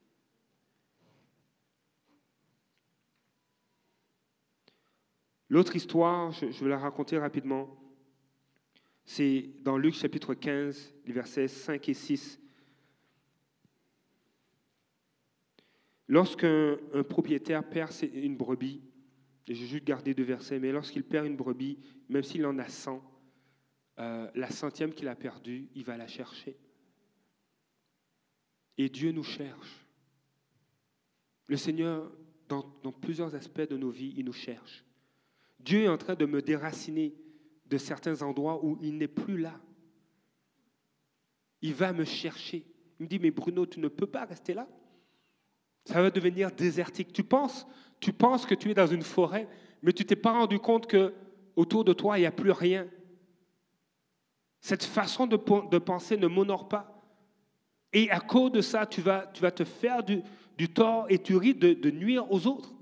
L'autre histoire, je vais la raconter rapidement. C'est dans Luc chapitre 15, les versets 5 et 6. Lorsqu'un propriétaire perd une brebis, et j'ai juste gardé deux versets, mais lorsqu'il perd une brebis, même s'il en a 100, euh, la centième qu'il a perdue, il va la chercher. Et Dieu nous cherche. Le Seigneur, dans, dans plusieurs aspects de nos vies, il nous cherche. Dieu est en train de me déraciner de certains endroits où il n'est plus là. Il va me chercher. Il me dit, mais Bruno, tu ne peux pas rester là. Ça va devenir désertique. Tu penses, tu penses que tu es dans une forêt, mais tu t'es pas rendu compte que autour de toi, il n'y a plus rien. Cette façon de, penser ne m'honore pas. Et à cause de ça, tu vas, tu vas te faire du, tort et tu risques de nuire aux autres.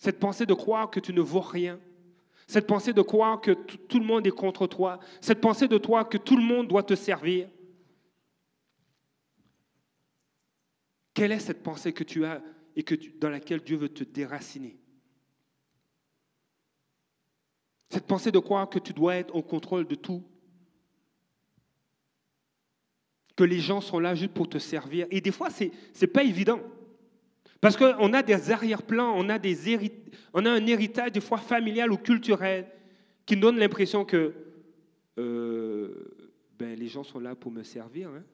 Cette pensée de croire que tu ne vaux rien. Cette pensée de croire que tout le monde est contre toi. Cette pensée de toi que tout le monde doit te servir. Quelle est cette pensée que tu as et que dans laquelle Dieu veut te déraciner? Cette pensée de croire que tu dois être au contrôle de tout. Que les gens sont là juste pour te servir. Et des fois, ce n'est pas évident. Parce qu'on a des arrière-plans, on, a on a un héritage des fois familial ou culturel qui donne l'impression que euh, ben, les gens sont là pour me servir. Hein.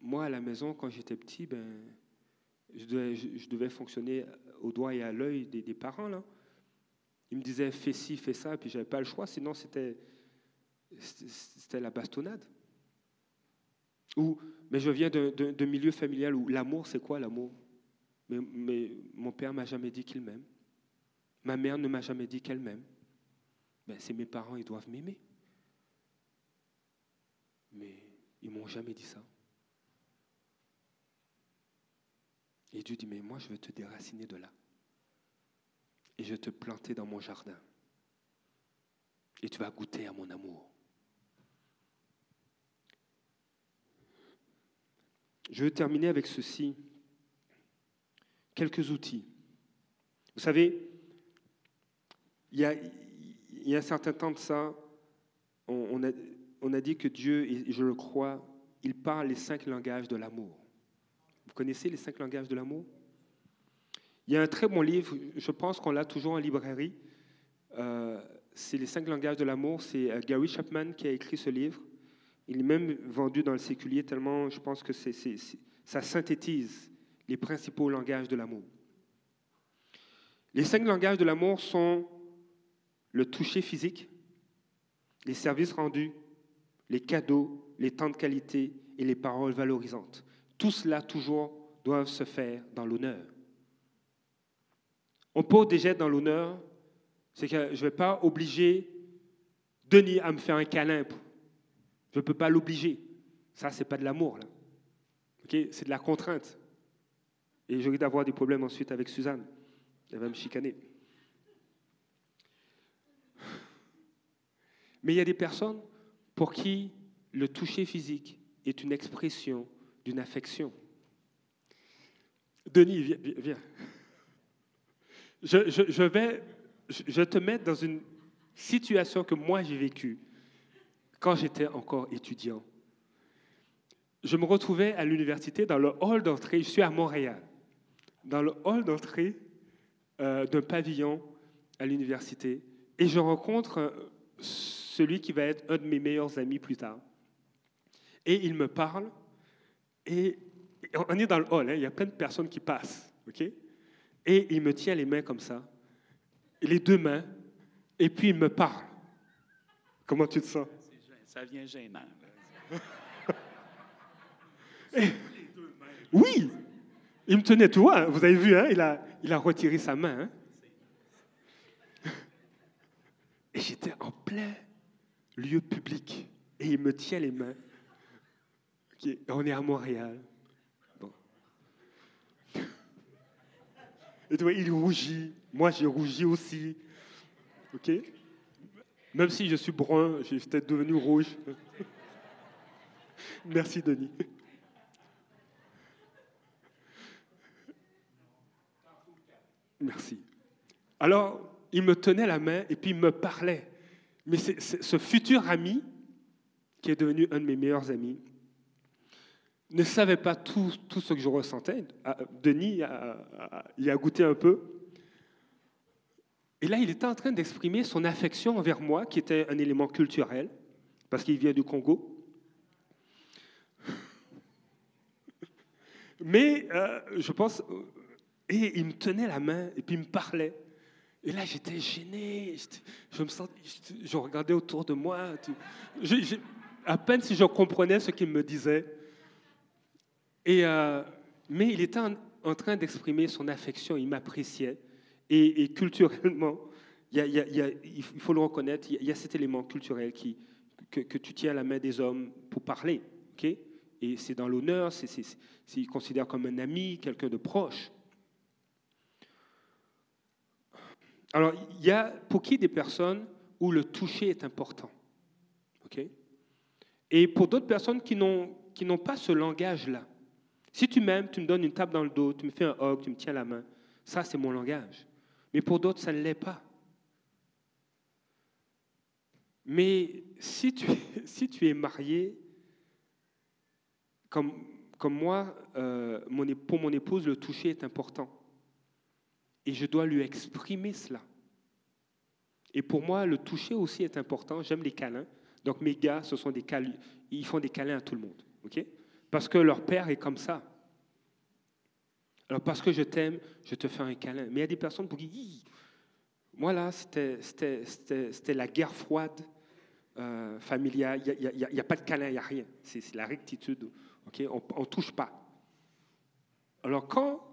Moi, à la maison, quand j'étais petit, ben, je devais, fonctionner au doigt et à l'œil des, des, parents. Là. Ils me disaient fais ci, fais ça, puis j'avais pas le choix, sinon c'était la bastonnade. Mais je viens d'un milieu familial où l'amour, c'est quoi l'amour? Mais, mon père m'a jamais dit qu'il m'aime. Ma mère ne m'a jamais dit qu'elle m'aime. Ben, c'est mes parents, ils doivent m'aimer. Mais ils m'ont jamais dit ça. Et Dieu dit, mais moi, je vais te déraciner de là. Et je vais te planter dans mon jardin. Et tu vas goûter à mon amour. Je veux terminer avec ceci. Quelques outils. Vous savez, il y a, un certain temps de ça, on, a, on a dit que Dieu, et je le crois, il parle les cinq langages de l'amour. Vous connaissez les cinq langages de l'amour? Il y a un très bon livre, je pense qu'on l'a toujours en librairie. Euh, c'est les cinq langages de l'amour. C'est euh, Gary Chapman qui a écrit ce livre. Il est même vendu dans le séculier tellement je pense que c'est, ça synthétise les principaux langages de l'amour. Les cinq langages de l'amour sont le toucher physique, les services rendus, les cadeaux, les temps de qualité et les paroles valorisantes. Tout cela toujours doivent se faire dans l'honneur. On peut déjà dans l'honneur, c'est que je ne vais pas obliger Denis à me faire un câlin. Je ne peux pas l'obliger. Ça, ce n'est pas de l'amour. c'est de la contrainte. Et je risque d'avoir des problèmes ensuite avec Suzanne. Elle va me chicaner. Mais il y a des personnes pour qui le toucher physique est une expression d'une affection. Denis, viens. viens. Je, je, vais je te mettre dans une situation que moi j'ai vécue quand j'étais encore étudiant. Je me retrouvais à l'université dans le hall d'entrée, je suis à Montréal, dans le hall d'entrée euh, d'un pavillon à l'université, et je rencontre euh, celui qui va être un de mes meilleurs amis plus tard. Et il me parle, et on est dans le hall, hein, il y a plein de personnes qui passent, ok? Et il me tient les mains comme ça, les deux mains, et puis il me parle. Comment tu te sens? Ça vient gênant. oui, il me tenait, tout, hein, vous avez vu, hein, il, a, il a retiré sa main. Hein. Et j'étais en plein lieu public. Et il me tient les mains. On est à Montréal. Et tu vois, il rougit. Moi, j'ai rougi aussi. OK? Même si je suis brun, j'ai peut-être devenu rouge. Merci, Denis. Merci. Alors, il me tenait la main et puis il me parlait. Mais ce futur ami, qui est devenu un de mes meilleurs amis, ne savait pas tout, tout ce que je ressentais. Ah, Denis il a goûté un peu. Et là, il était en train d'exprimer son affection envers moi, qui était un élément culturel, parce qu'il vient du Congo. Mais euh, je pense, et il me tenait la main et puis il me parlait. Et là, j'étais gêné. Je, regardais autour de moi. à peine si je comprenais ce qu'il me disait. Euh, mais il était en, train d'exprimer son affection. Il m'appréciait. Et, culturellement, il, faut le reconnaître, il y a cet élément culturel qui, que, tu tiens à la main des hommes pour parler. ok? Et c'est dans l'honneur, c'est, il considère comme un ami, quelqu'un de proche. Alors, il y a pour qui des personnes où le toucher est important. ok? Et pour d'autres personnes qui n'ont, qui n'ont pas ce langage-là. Si tu m'aimes, tu me donnes une tape dans le dos, tu me fais un hug, tu me tiens la main. Ça, c'est mon langage. Mais pour d'autres, ça ne l'est pas. Mais si tu, si tu es marié, comme, comme moi, euh, pour mon épouse, le toucher est important. Et je dois lui exprimer cela. Et pour moi, le toucher aussi est important. J'aime les câlins. Donc mes gars, ce sont des câlins, ils font des câlins à tout le monde. Parce que leur père est comme ça. Alors parce que je t'aime, je te fais un câlin. Mais il y a des personnes pour qui, moi là, c'était la guerre froide euh, familiale. Il n'y a, pas de câlin, il n'y a rien. C'est la rectitude. On ne touche pas. Alors quand,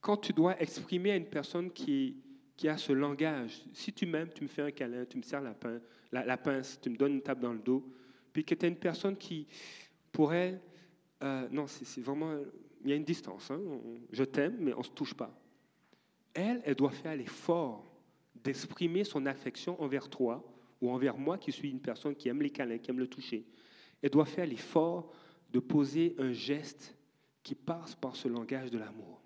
quand tu dois exprimer à une personne qui, qui a ce langage, si tu m'aimes, tu me fais un câlin, tu me serres la, pince, tu me donnes une tape dans le dos, puis que tu es une personne qui, pour elle, euh, non, c'est vraiment, il y a une distance. Hein. je t'aime, mais on ne se touche pas. Elle, elle doit faire l'effort d'exprimer son affection envers toi ou envers moi qui suis une personne qui aime les câlins, qui aime le toucher. Elle doit faire l'effort de poser un geste qui passe par ce langage de l'amour.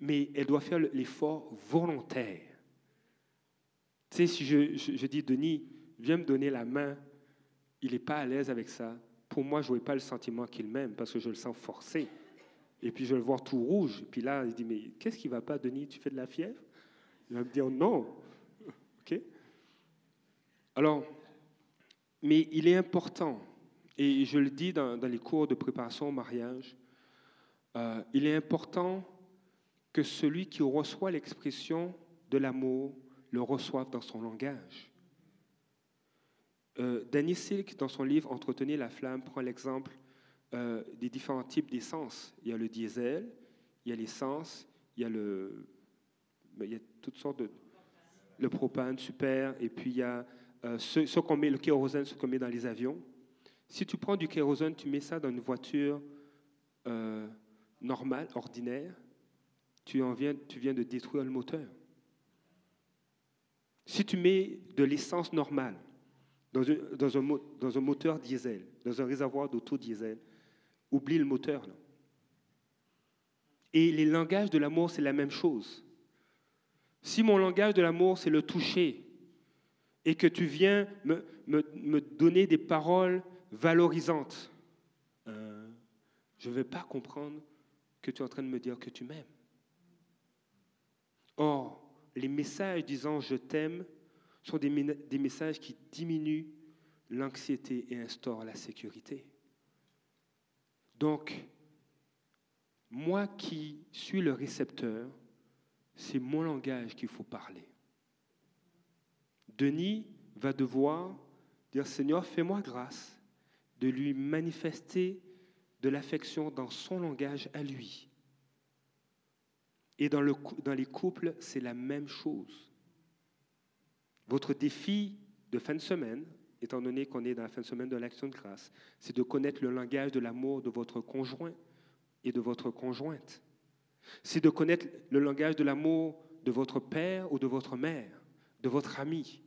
Mais elle doit faire l'effort volontaire. Tu sais, si je, dis, Denis, viens me donner la main, il n'est pas à l'aise avec ça. Pour moi, je n'aurais pas le sentiment qu'il m'aime parce que je le sens forcé. Et puis je le vois tout rouge. Et puis là, il dit, mais qu'est-ce qui ne va pas, Denis? Tu fais de la fièvre? Il va me dire, non. OK Alors, mais il est important, et je le dis dans les cours de préparation au mariage, euh, il est important que celui qui reçoit l'expression de l'amour le reçoive dans son langage. Euh, Danny Silk, dans son livre Entretenir la flamme, prend l'exemple euh, des différents types d'essence. Il y a le diesel, il y a l'essence, il y a le, ben, il y a toutes sortes de, le propane, super, et puis il y a ce, ce qu'on met, le kérosène, ce qu'on met dans les avions. Si tu prends du kérosène, tu mets ça dans une voiture normal, ordinaire, tu, en viens, tu viens de détruire le moteur. Si tu mets de l'essence normale dans, un, dans un, moteur diesel, dans un réservoir d'auto-diesel, oublie le moteur. Et les langages de l'amour, c'est la même chose. Si mon langage de l'amour, c'est le toucher, et que tu viens me, donner des paroles valorisantes, euh, je ne vais pas comprendre que tu es en train de me dire que tu m'aimes. Or, les messages disant je t'aime sont des, messages qui diminuent l'anxiété et instaurent la sécurité. Donc, moi qui suis le récepteur, c'est mon langage qu'il faut parler. Denis va devoir dire Seigneur, fais-moi grâce de lui manifester de l'affection dans son langage à lui. Et dans, le, dans les couples, c'est la même chose. Votre défi de fin de semaine, étant donné qu'on est dans la fin de semaine de l'action de grâce, c'est de connaître le langage de l'amour de votre conjoint et de votre conjointe. C'est de connaître le langage de l'amour de votre père ou de votre mère, de votre ami.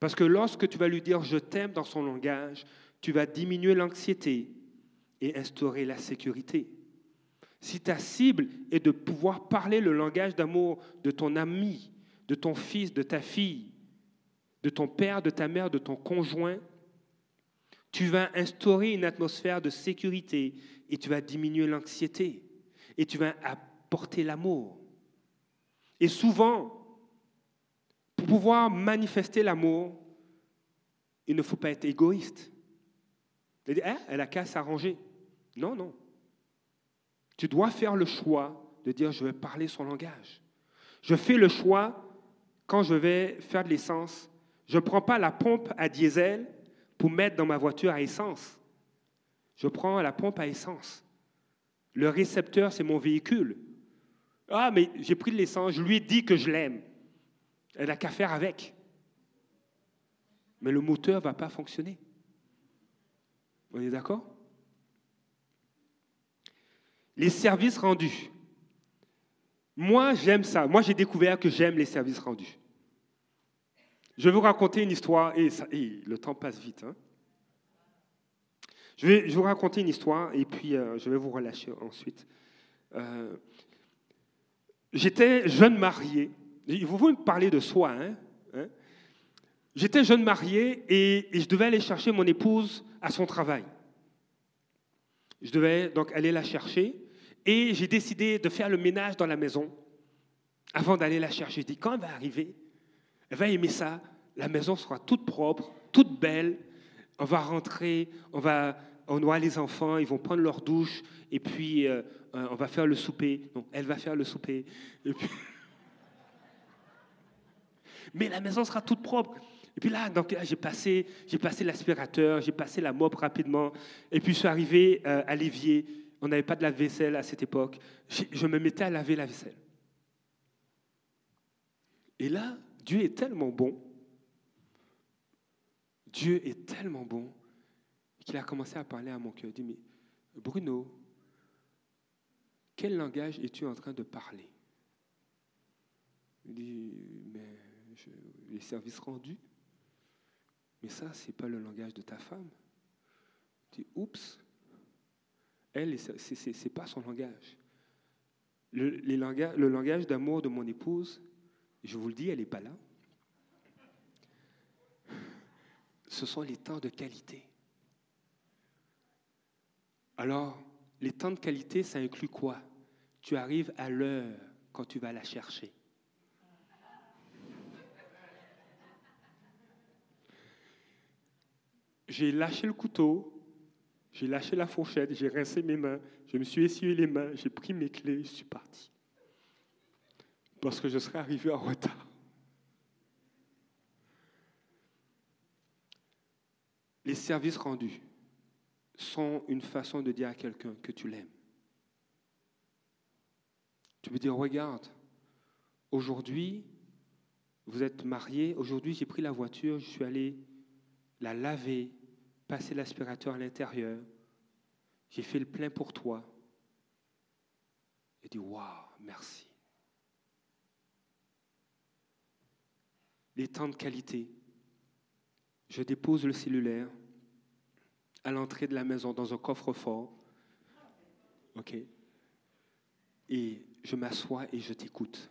Parce que lorsque tu vas lui dire je t'aime dans son langage, tu vas diminuer l'anxiété, et instaurer la sécurité. Si ta cible est de pouvoir parler le langage d'amour de ton ami, de ton fils, de ta fille, de ton père, de ta mère, de ton conjoint, tu vas instaurer une atmosphère de sécurité et tu vas diminuer l'anxiété et tu vas apporter l'amour. Et souvent, pour pouvoir manifester l'amour, il ne faut pas être égoïste. Hein, elle a qu'à s'arranger. Non, non. Tu dois faire le choix de dire, je vais parler son langage. Je fais le choix, quand je vais faire de l'essence, je ne prends pas la pompe à diesel pour mettre dans ma voiture à essence. Je prends la pompe à essence. Le récepteur, c'est mon véhicule. Ah, mais j'ai pris de l'essence, je lui ai dit que je l'aime. Elle n'a qu'à faire avec. Mais le moteur ne va pas fonctionner. On est d'accord? Les services rendus. Moi, j'aime ça. Moi, j'ai découvert que j'aime les services rendus. Je vais vous raconter une histoire, et, le temps passe vite. Hein. Je, vais, vous raconter une histoire, et puis euh, je vais vous relâcher ensuite. Euh, j'étais jeune marié. Vous voulez me parler de soi, hein, hein? J'étais jeune marié et, et je devais aller chercher mon épouse à son travail. Je devais donc aller la chercher. Et j'ai décidé de faire le ménage dans la maison avant d'aller la chercher. Je dis, quand elle va arriver, va aimer ça, la maison sera toute propre, toute belle, on va rentrer, on va on aura les enfants, ils vont prendre leur douche, et puis euh, euh, on va faire le souper. Non, elle va faire le souper. Mais la maison sera toute propre. Et puis là, donc, j'ai passé, j'ai passé l'aspirateur, j'ai passé la mop rapidement, et puis je suis arrivé euh, à l'évier. On n'avait pas de lave-vaisselle à cette époque. Je me mettais à laver la vaisselle. Et là, Dieu est tellement bon. Dieu est tellement bon qu'il a commencé à parler à mon cœur. Il dit, mais Bruno, quel langage es-tu en train de parler? Il dit, mais les services rendus. Mais ça, ce n'est pas le langage de ta femme. Il dit, oups, elle, ce n'est pas son langage. Le langage d'amour de mon épouse, je vous le dis, elle n'est pas là. Ce sont les temps de qualité. Alors, les temps de qualité, ça inclut quoi? Tu arrives à l'heure quand tu vas la chercher. J'ai lâché le couteau, j'ai lâché la fourchette, j'ai rincé mes mains, je me suis essuyé les mains, j'ai pris mes clés, je suis parti. Parce que je serais arrivé en retard. Les services rendus sont une façon de dire à quelqu'un que tu l'aimes. Tu peux dire, regarde, aujourd'hui, vous êtes marié, aujourd'hui j'ai pris la voiture, je suis allé la laver, passer l'aspirateur à l'intérieur, j'ai fait le plein pour toi. Et dit, waouh, merci. Les temps de qualité. Je dépose le cellulaire, à l'entrée de la maison dans un coffre-fort. OK Et je m'assois et je t'écoute.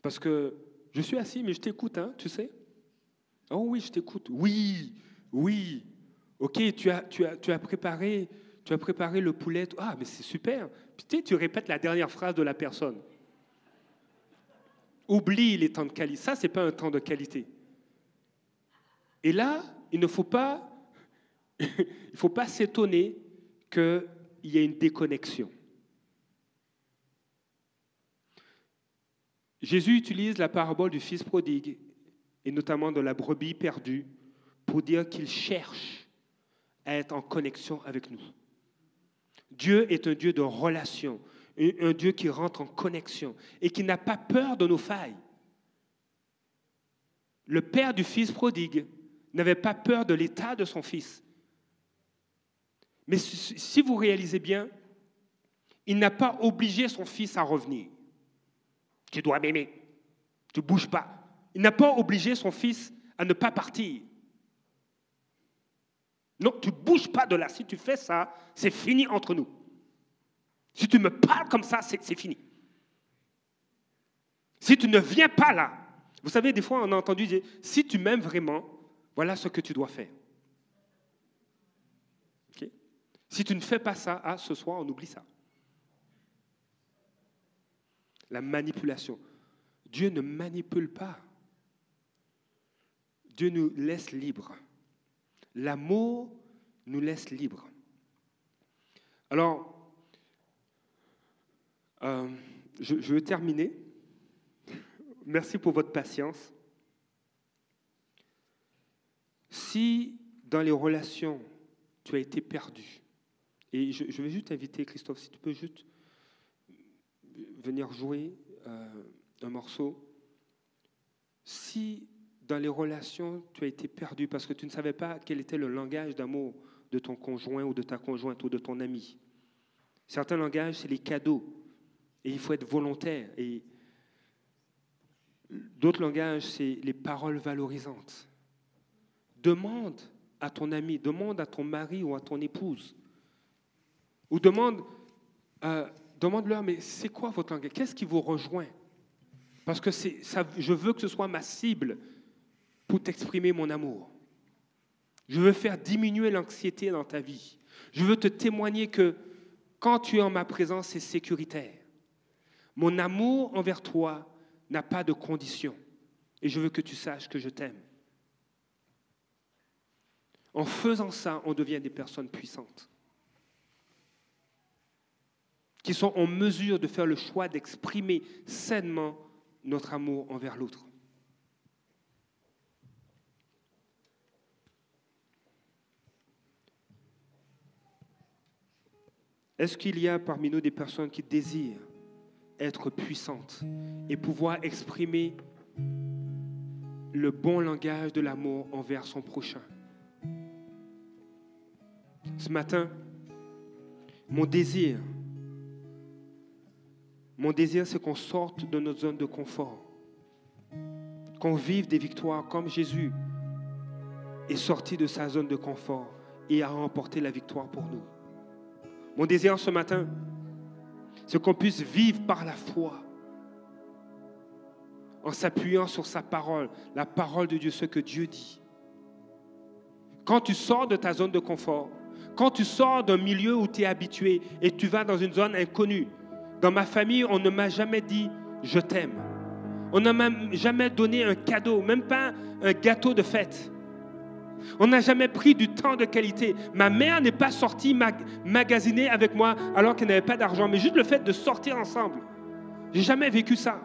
Parce que je suis assis, mais je t'écoute, hein, tu sais Oh oui, je t'écoute. Oui, oui. OK, tu as, tu as, tu as, préparé, tu as préparé le poulet. Ah, mais c'est super. Puis tu répètes la dernière phrase de la personne. Oublie les temps de qualité. Ça, ce n'est pas un temps de qualité. Et là, il ne faut pas, faut pas s'étonner qu'il y ait une déconnexion. Jésus utilise la parabole du fils prodigue, et notamment de la brebis perdue, pour dire qu'il cherche à être en connexion avec nous. Dieu est un Dieu de relation, un Dieu qui rentre en connexion et qui n'a pas peur de nos failles. Le père du fils prodigue n'avait pas peur de l'état de son fils. Mais si vous réalisez bien, il n'a pas obligé son fils à revenir. Tu dois m'aimer. Tu ne bouges pas. Il n'a pas obligé son fils à ne pas partir. Non, tu ne bouges pas de là. Si tu fais ça, c'est fini entre nous. Si tu me parles comme ça, c'est fini. Si tu ne viens pas là, vous savez, des fois on a entendu dire, si tu m'aimes vraiment, voilà ce que tu dois faire. Si tu ne fais pas ça, ah, ce soir, on oublie ça. La manipulation. Dieu ne manipule pas. Dieu nous laisse libres. L'amour nous laisse libres. Alors, euh, je, je vais terminer. Merci pour votre patience. Si dans les relations, tu as été perdu, et je, vais juste inviter Christophe, si tu peux juste venir jouer euh, un morceau. Si dans les relations, tu as été perdu parce que tu ne savais pas quel était le langage d'amour de ton conjoint ou de ta conjointe ou de ton ami. Certains langages, c'est les cadeaux. Et il faut être volontaire. Et d'autres langages, c'est les paroles valorisantes. Demande à ton ami, demande à ton mari ou à ton épouse. Ou demande, demande-leur, mais c'est quoi votre langage? Qu'est-ce qui vous rejoint? Parce que je veux que ce soit ma cible pour t'exprimer mon amour. Je veux faire diminuer l'anxiété dans ta vie. Je veux te témoigner que quand tu es en ma présence, c'est sécuritaire. Mon amour envers toi n'a pas de condition. Et je veux que tu saches que je t'aime. En faisant ça, on devient des personnes puissantes qui sont en mesure de faire le choix d'exprimer sainement notre amour envers l'autre. Est-ce qu'il y a parmi nous des personnes qui désirent être puissantes et pouvoir exprimer le bon langage de l'amour envers son prochain Ce matin, mon désir, mon désir, c'est qu'on sorte de notre zone de confort, qu'on vive des victoires comme Jésus est sorti de sa zone de confort et a remporté la victoire pour nous. Mon désir ce matin, c'est qu'on puisse vivre par la foi, en s'appuyant sur sa parole, la parole de Dieu, ce que Dieu dit. Quand tu sors de ta zone de confort, quand tu sors d'un milieu où tu es habitué et tu vas dans une zone inconnue, dans ma famille, on ne m'a jamais dit je t'aime. On ne m'a jamais donné un cadeau, même pas un gâteau de fête. On n'a jamais pris du temps de qualité. Ma mère n'est pas sortie magasiner avec moi alors qu'elle n'avait pas d'argent, mais juste le fait de sortir ensemble. J'ai jamais vécu ça.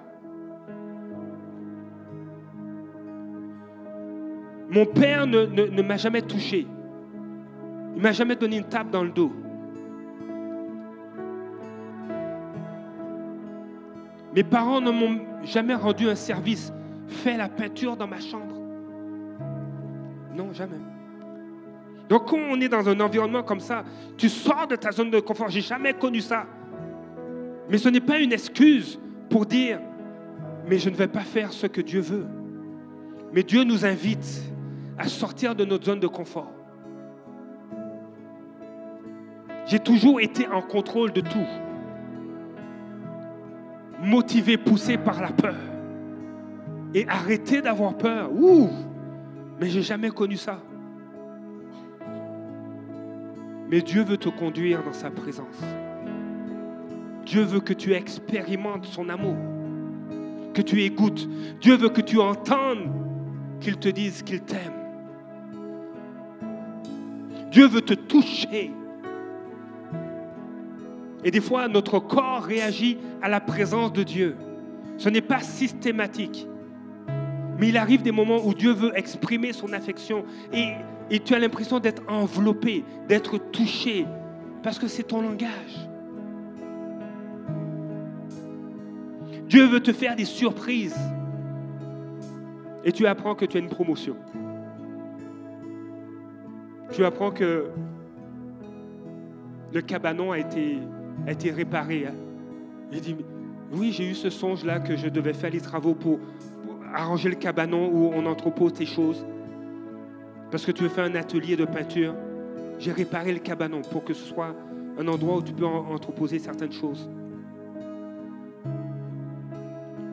Mon père ne, ne m'a jamais touché. Il m'a jamais donné une tape dans le dos. Mes parents ne m'ont jamais rendu un service, fait la peinture dans ma chambre. Non, jamais. Donc quand on est dans un environnement comme ça, tu sors de ta zone de confort. J'ai jamais connu ça. Mais ce n'est pas une excuse pour dire, mais je ne vais pas faire ce que Dieu veut. Mais Dieu nous invite à sortir de notre zone de confort. J'ai toujours été en contrôle de tout. Motivé, poussé par la peur. Et arrêter d'avoir peur. Ouh mais j'ai jamais connu ça. Mais Dieu veut te conduire dans sa présence. Dieu veut que tu expérimentes son amour, que tu écoutes. Dieu veut que tu entendes qu'il te dise qu'il t'aime. Dieu veut te toucher. Et des fois, notre corps réagit à la présence de Dieu. Ce n'est pas systématique. Mais il arrive des moments où Dieu veut exprimer son affection et, tu as l'impression d'être enveloppé, d'être touché, parce que c'est ton langage. Dieu veut te faire des surprises. Et tu apprends que tu as une promotion. Tu apprends que le cabanon a été, a été réparé. Hein. Il dit, oui, j'ai eu ce songe-là que je devais faire les travaux pour, arranger le cabanon où on entrepose tes choses. Parce que tu veux faire un atelier de peinture. J'ai réparé le cabanon pour que ce soit un endroit où tu peux entreposer certaines choses.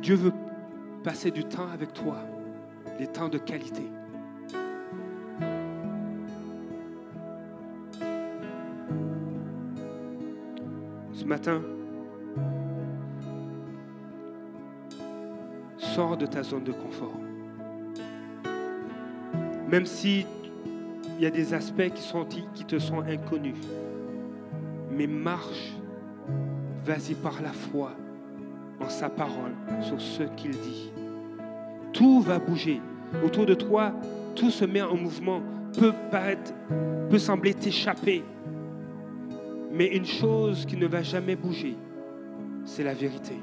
Dieu veut passer du temps avec toi, des temps de qualité. Ce matin, sors de ta zone de confort. Même si il y a des aspects qui, sont, qui te sont inconnus, mais marche, vas-y par la foi en sa parole, sur ce qu'il dit. Tout va bouger. Autour de toi, tout se met en mouvement, peut paraître, peut sembler t'échapper. Mais une chose qui ne va jamais bouger, c'est la vérité.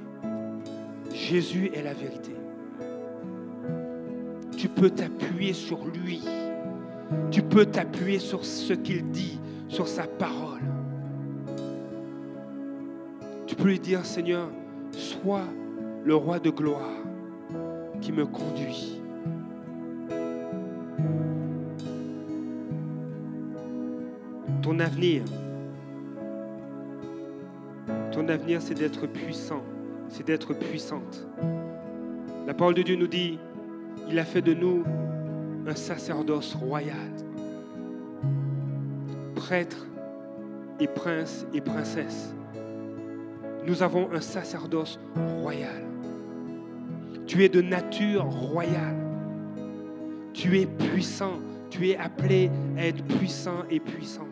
Jésus est la vérité. Tu peux t'appuyer sur lui. Tu peux t'appuyer sur ce qu'il dit, sur sa parole. Tu peux lui dire, Seigneur, sois le roi de gloire qui me conduit. Ton avenir, ton avenir, c'est d'être puissant, c'est d'être puissante. La parole de Dieu nous dit, il a fait de nous un sacerdoce royal, prêtre et prince et princesse. Nous avons un sacerdoce royal. Tu es de nature royale. Tu es puissant. Tu es appelé à être puissant et puissante.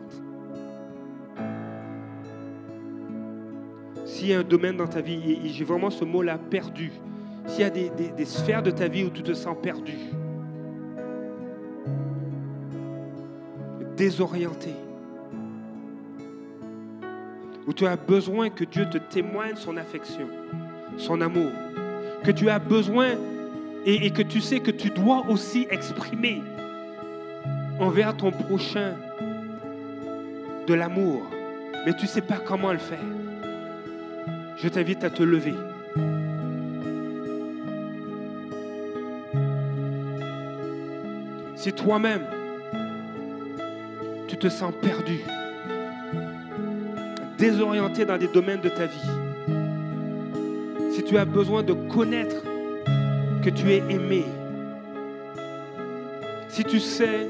S'il y a un domaine dans ta vie, j'ai vraiment ce mot-là, perdu, s'il y a des, sphères de ta vie où tu te sens perdu, désorienté, où tu as besoin que Dieu te témoigne son affection, son amour, que tu as besoin et, que tu sais que tu dois aussi exprimer envers ton prochain de l'amour, mais tu ne sais pas comment le faire. Je t'invite à te lever. Si toi-même, tu te sens perdu, désorienté dans des domaines de ta vie, si tu as besoin de connaître que tu es aimé, si tu sais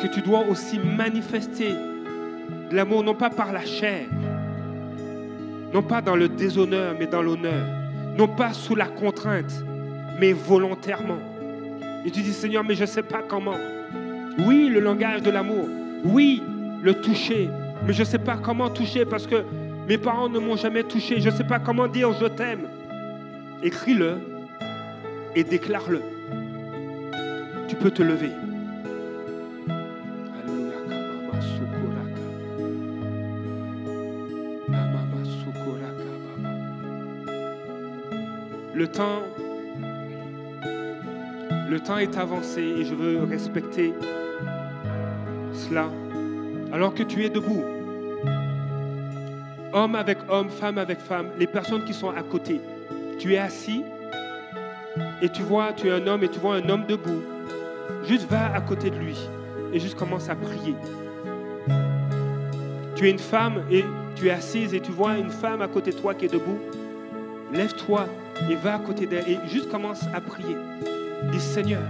que tu dois aussi manifester l'amour, non pas par la chair, non pas dans le déshonneur, mais dans l'honneur, non pas sous la contrainte, mais volontairement. Et tu dis, Seigneur, mais je ne sais pas comment. Oui, le langage de l'amour. Oui, le toucher. Mais je ne sais pas comment toucher parce que mes parents ne m'ont jamais touché. Je ne sais pas comment dire je t'aime. Écris-le et déclare-le. Tu peux te lever. Le temps, le temps est avancé et je veux respecter cela. Alors que tu es debout, homme avec homme, femme avec femme, les personnes qui sont à côté, tu es assis et tu vois, tu es un homme et tu vois un homme debout. Juste va à côté de lui et juste commence à prier. Tu es une femme et tu es assise et tu vois une femme à côté de toi qui est debout. Lève-toi et va à côté d'elle et juste commence à prier. Dis Seigneur,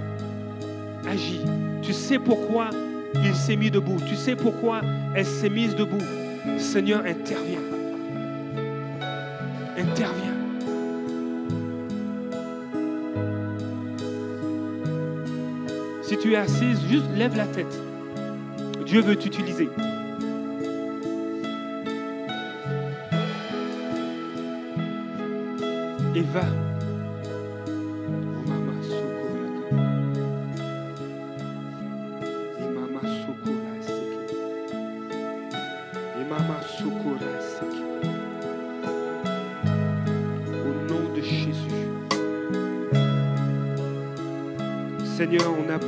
agis. Tu sais pourquoi il s'est mis debout. Tu sais pourquoi elle s'est mise debout. Seigneur, interviens. Interviens. Si tu es assise, juste lève la tête. Dieu veut t'utiliser. Et va.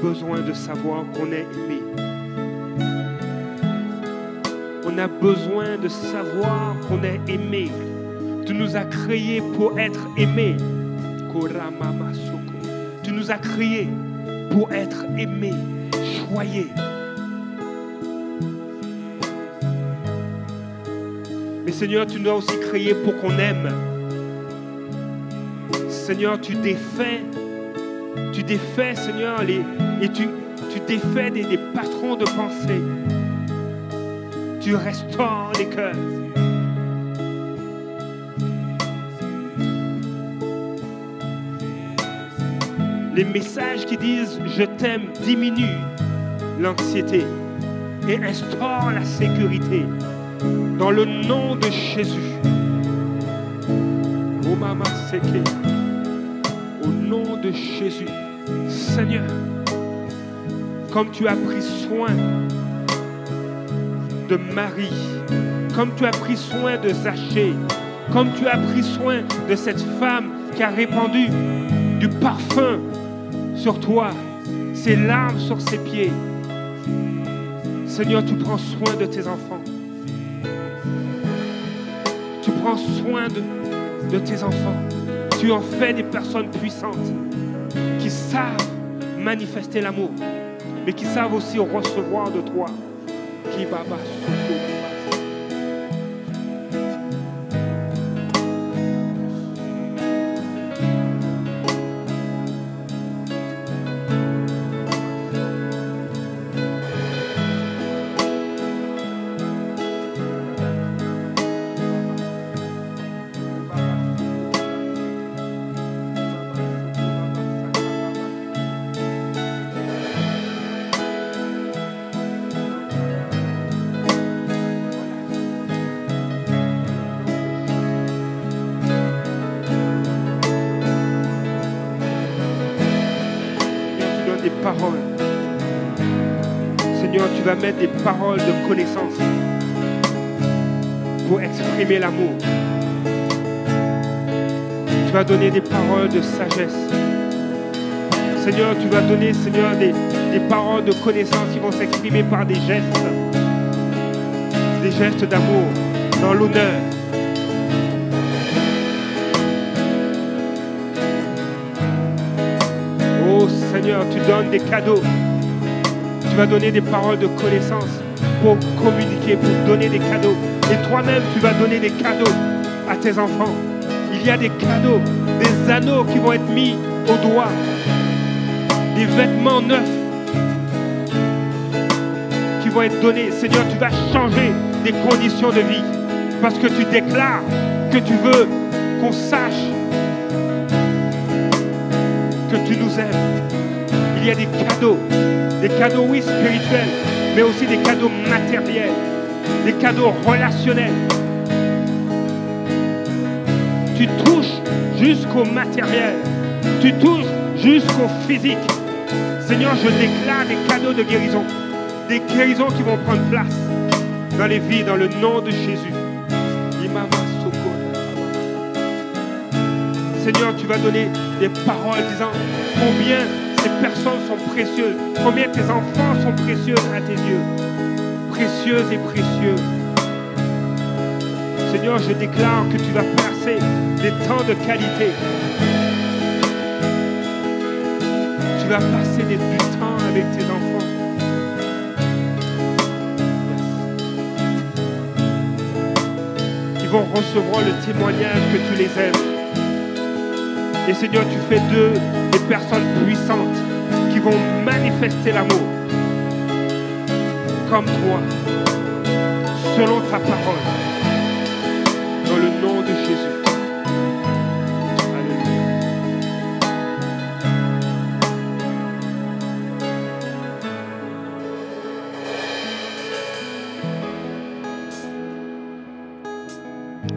Besoin de savoir qu'on est aimé. On a besoin de savoir qu'on est aimé. Tu nous as créés pour être aimés. Tu nous as créés pour être aimés, choyés. Mais Seigneur, tu nous as aussi créés pour qu'on aime. Seigneur, tu défais tu défais, Seigneur, les, et tu, tu défais des, patrons de pensée. Tu restaures les cœurs. Les messages qui disent je t'aime diminuent l'anxiété et instaurent la sécurité. Dans le nom de Jésus. Au nom de Jésus. Seigneur, comme tu as pris soin de Marie, comme tu as pris soin de Zachée, comme tu as pris soin de cette femme qui a répandu du parfum sur toi, ses larmes sur ses pieds. Seigneur, tu prends soin de tes enfants. Tu prends soin de, de tes enfants. Tu en fais des personnes puissantes qui savent manifester l'amour, mais qui savent aussi recevoir de toi. Qui parole. Des paroles de connaissance pour exprimer l'amour. Tu vas donner des paroles de sagesse. Seigneur, tu vas donner, Seigneur, des, des paroles de connaissance qui vont s'exprimer par des gestes. Des gestes d'amour, dans l'honneur. Oh Seigneur, tu donnes des cadeaux. Vas donner des paroles de connaissance pour communiquer, pour donner des cadeaux. Et toi-même, tu vas donner des cadeaux à tes enfants. Il y a des cadeaux, des anneaux qui vont être mis au doigt, des vêtements neufs qui vont être donnés. Seigneur, tu vas changer des conditions de vie parce que tu déclares que tu veux qu'on sache que tu nous aimes. Il y a des cadeaux, cadeaux, oui, spirituels, mais aussi des cadeaux matériels, des cadeaux relationnels. Tu touches jusqu'au matériel, tu touches jusqu'au physique. Seigneur, je déclare des cadeaux de guérison, des guérisons qui vont prendre place dans les vies, dans le nom de Jésus. Seigneur, tu vas donner des paroles disant combien personnes sont précieuses, combien tes enfants sont précieux à tes yeux? Précieuses et précieux. Seigneur, je déclare que tu vas passer des temps de qualité. Tu vas passer du temps avec tes enfants. Ils vont recevoir le témoignage que tu les aimes. Et Seigneur, tu fais d'eux des personnes puissantes qui vont manifester l'amour comme toi, selon ta parole, dans le nom de Jésus.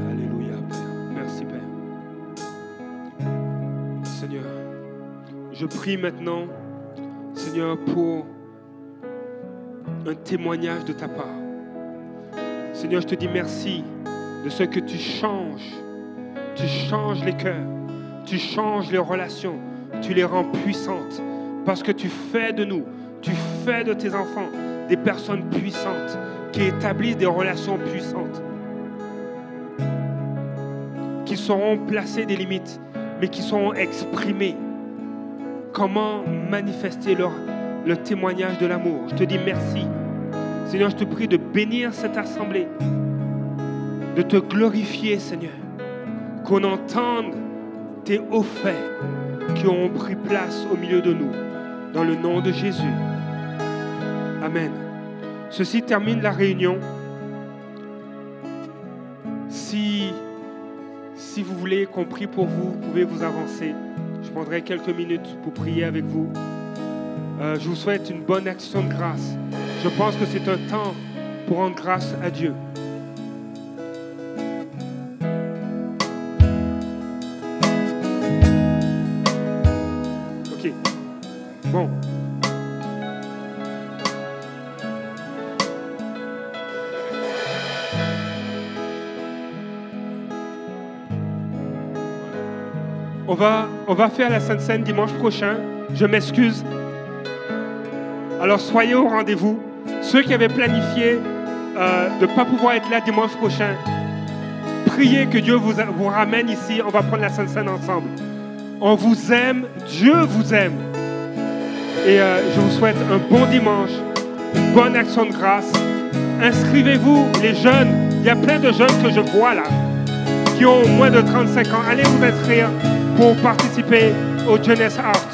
Alléluia. Merci, Père. Seigneur, je prie maintenant, Seigneur, pour un témoignage de ta part. Seigneur, je te dis merci de ce que tu changes. Tu changes les cœurs, tu changes les relations, tu les rends puissantes. Parce que tu fais de nous, tu fais de tes enfants des personnes puissantes qui établissent des relations puissantes, qui sauront placer des limites, mais qui sauront exprimer comment manifester le témoignage de l'amour. Je te dis merci. Seigneur, je te prie de bénir cette assemblée, de te glorifier, Seigneur, qu'on entende tes hauts faits qui ont pris place au milieu de nous, dans le nom de Jésus. Amen. Ceci termine la réunion. Si, si vous voulez qu'on prie pour vous, vous pouvez vous avancer. Je prendrai quelques minutes pour prier avec vous. Euh, je vous souhaite une bonne action de grâce. Je pense que c'est un temps pour rendre grâce à Dieu. Ok. Bon. On va, faire la Sainte Seine dimanche prochain. Je m'excuse. Alors soyez au rendez-vous. Ceux qui avaient planifié euh, de ne pas pouvoir être là dimanche prochain, priez que Dieu vous, vous ramène ici. On va prendre la Sainte Seine ensemble. On vous aime. Dieu vous aime. Et euh, je vous souhaite un bon dimanche, une bonne action de grâce. Inscrivez-vous, les jeunes. Il y a plein de jeunes que je vois là, qui ont moins de 35 ans. Allez vous inscrire pour participer au Jeunesse Art.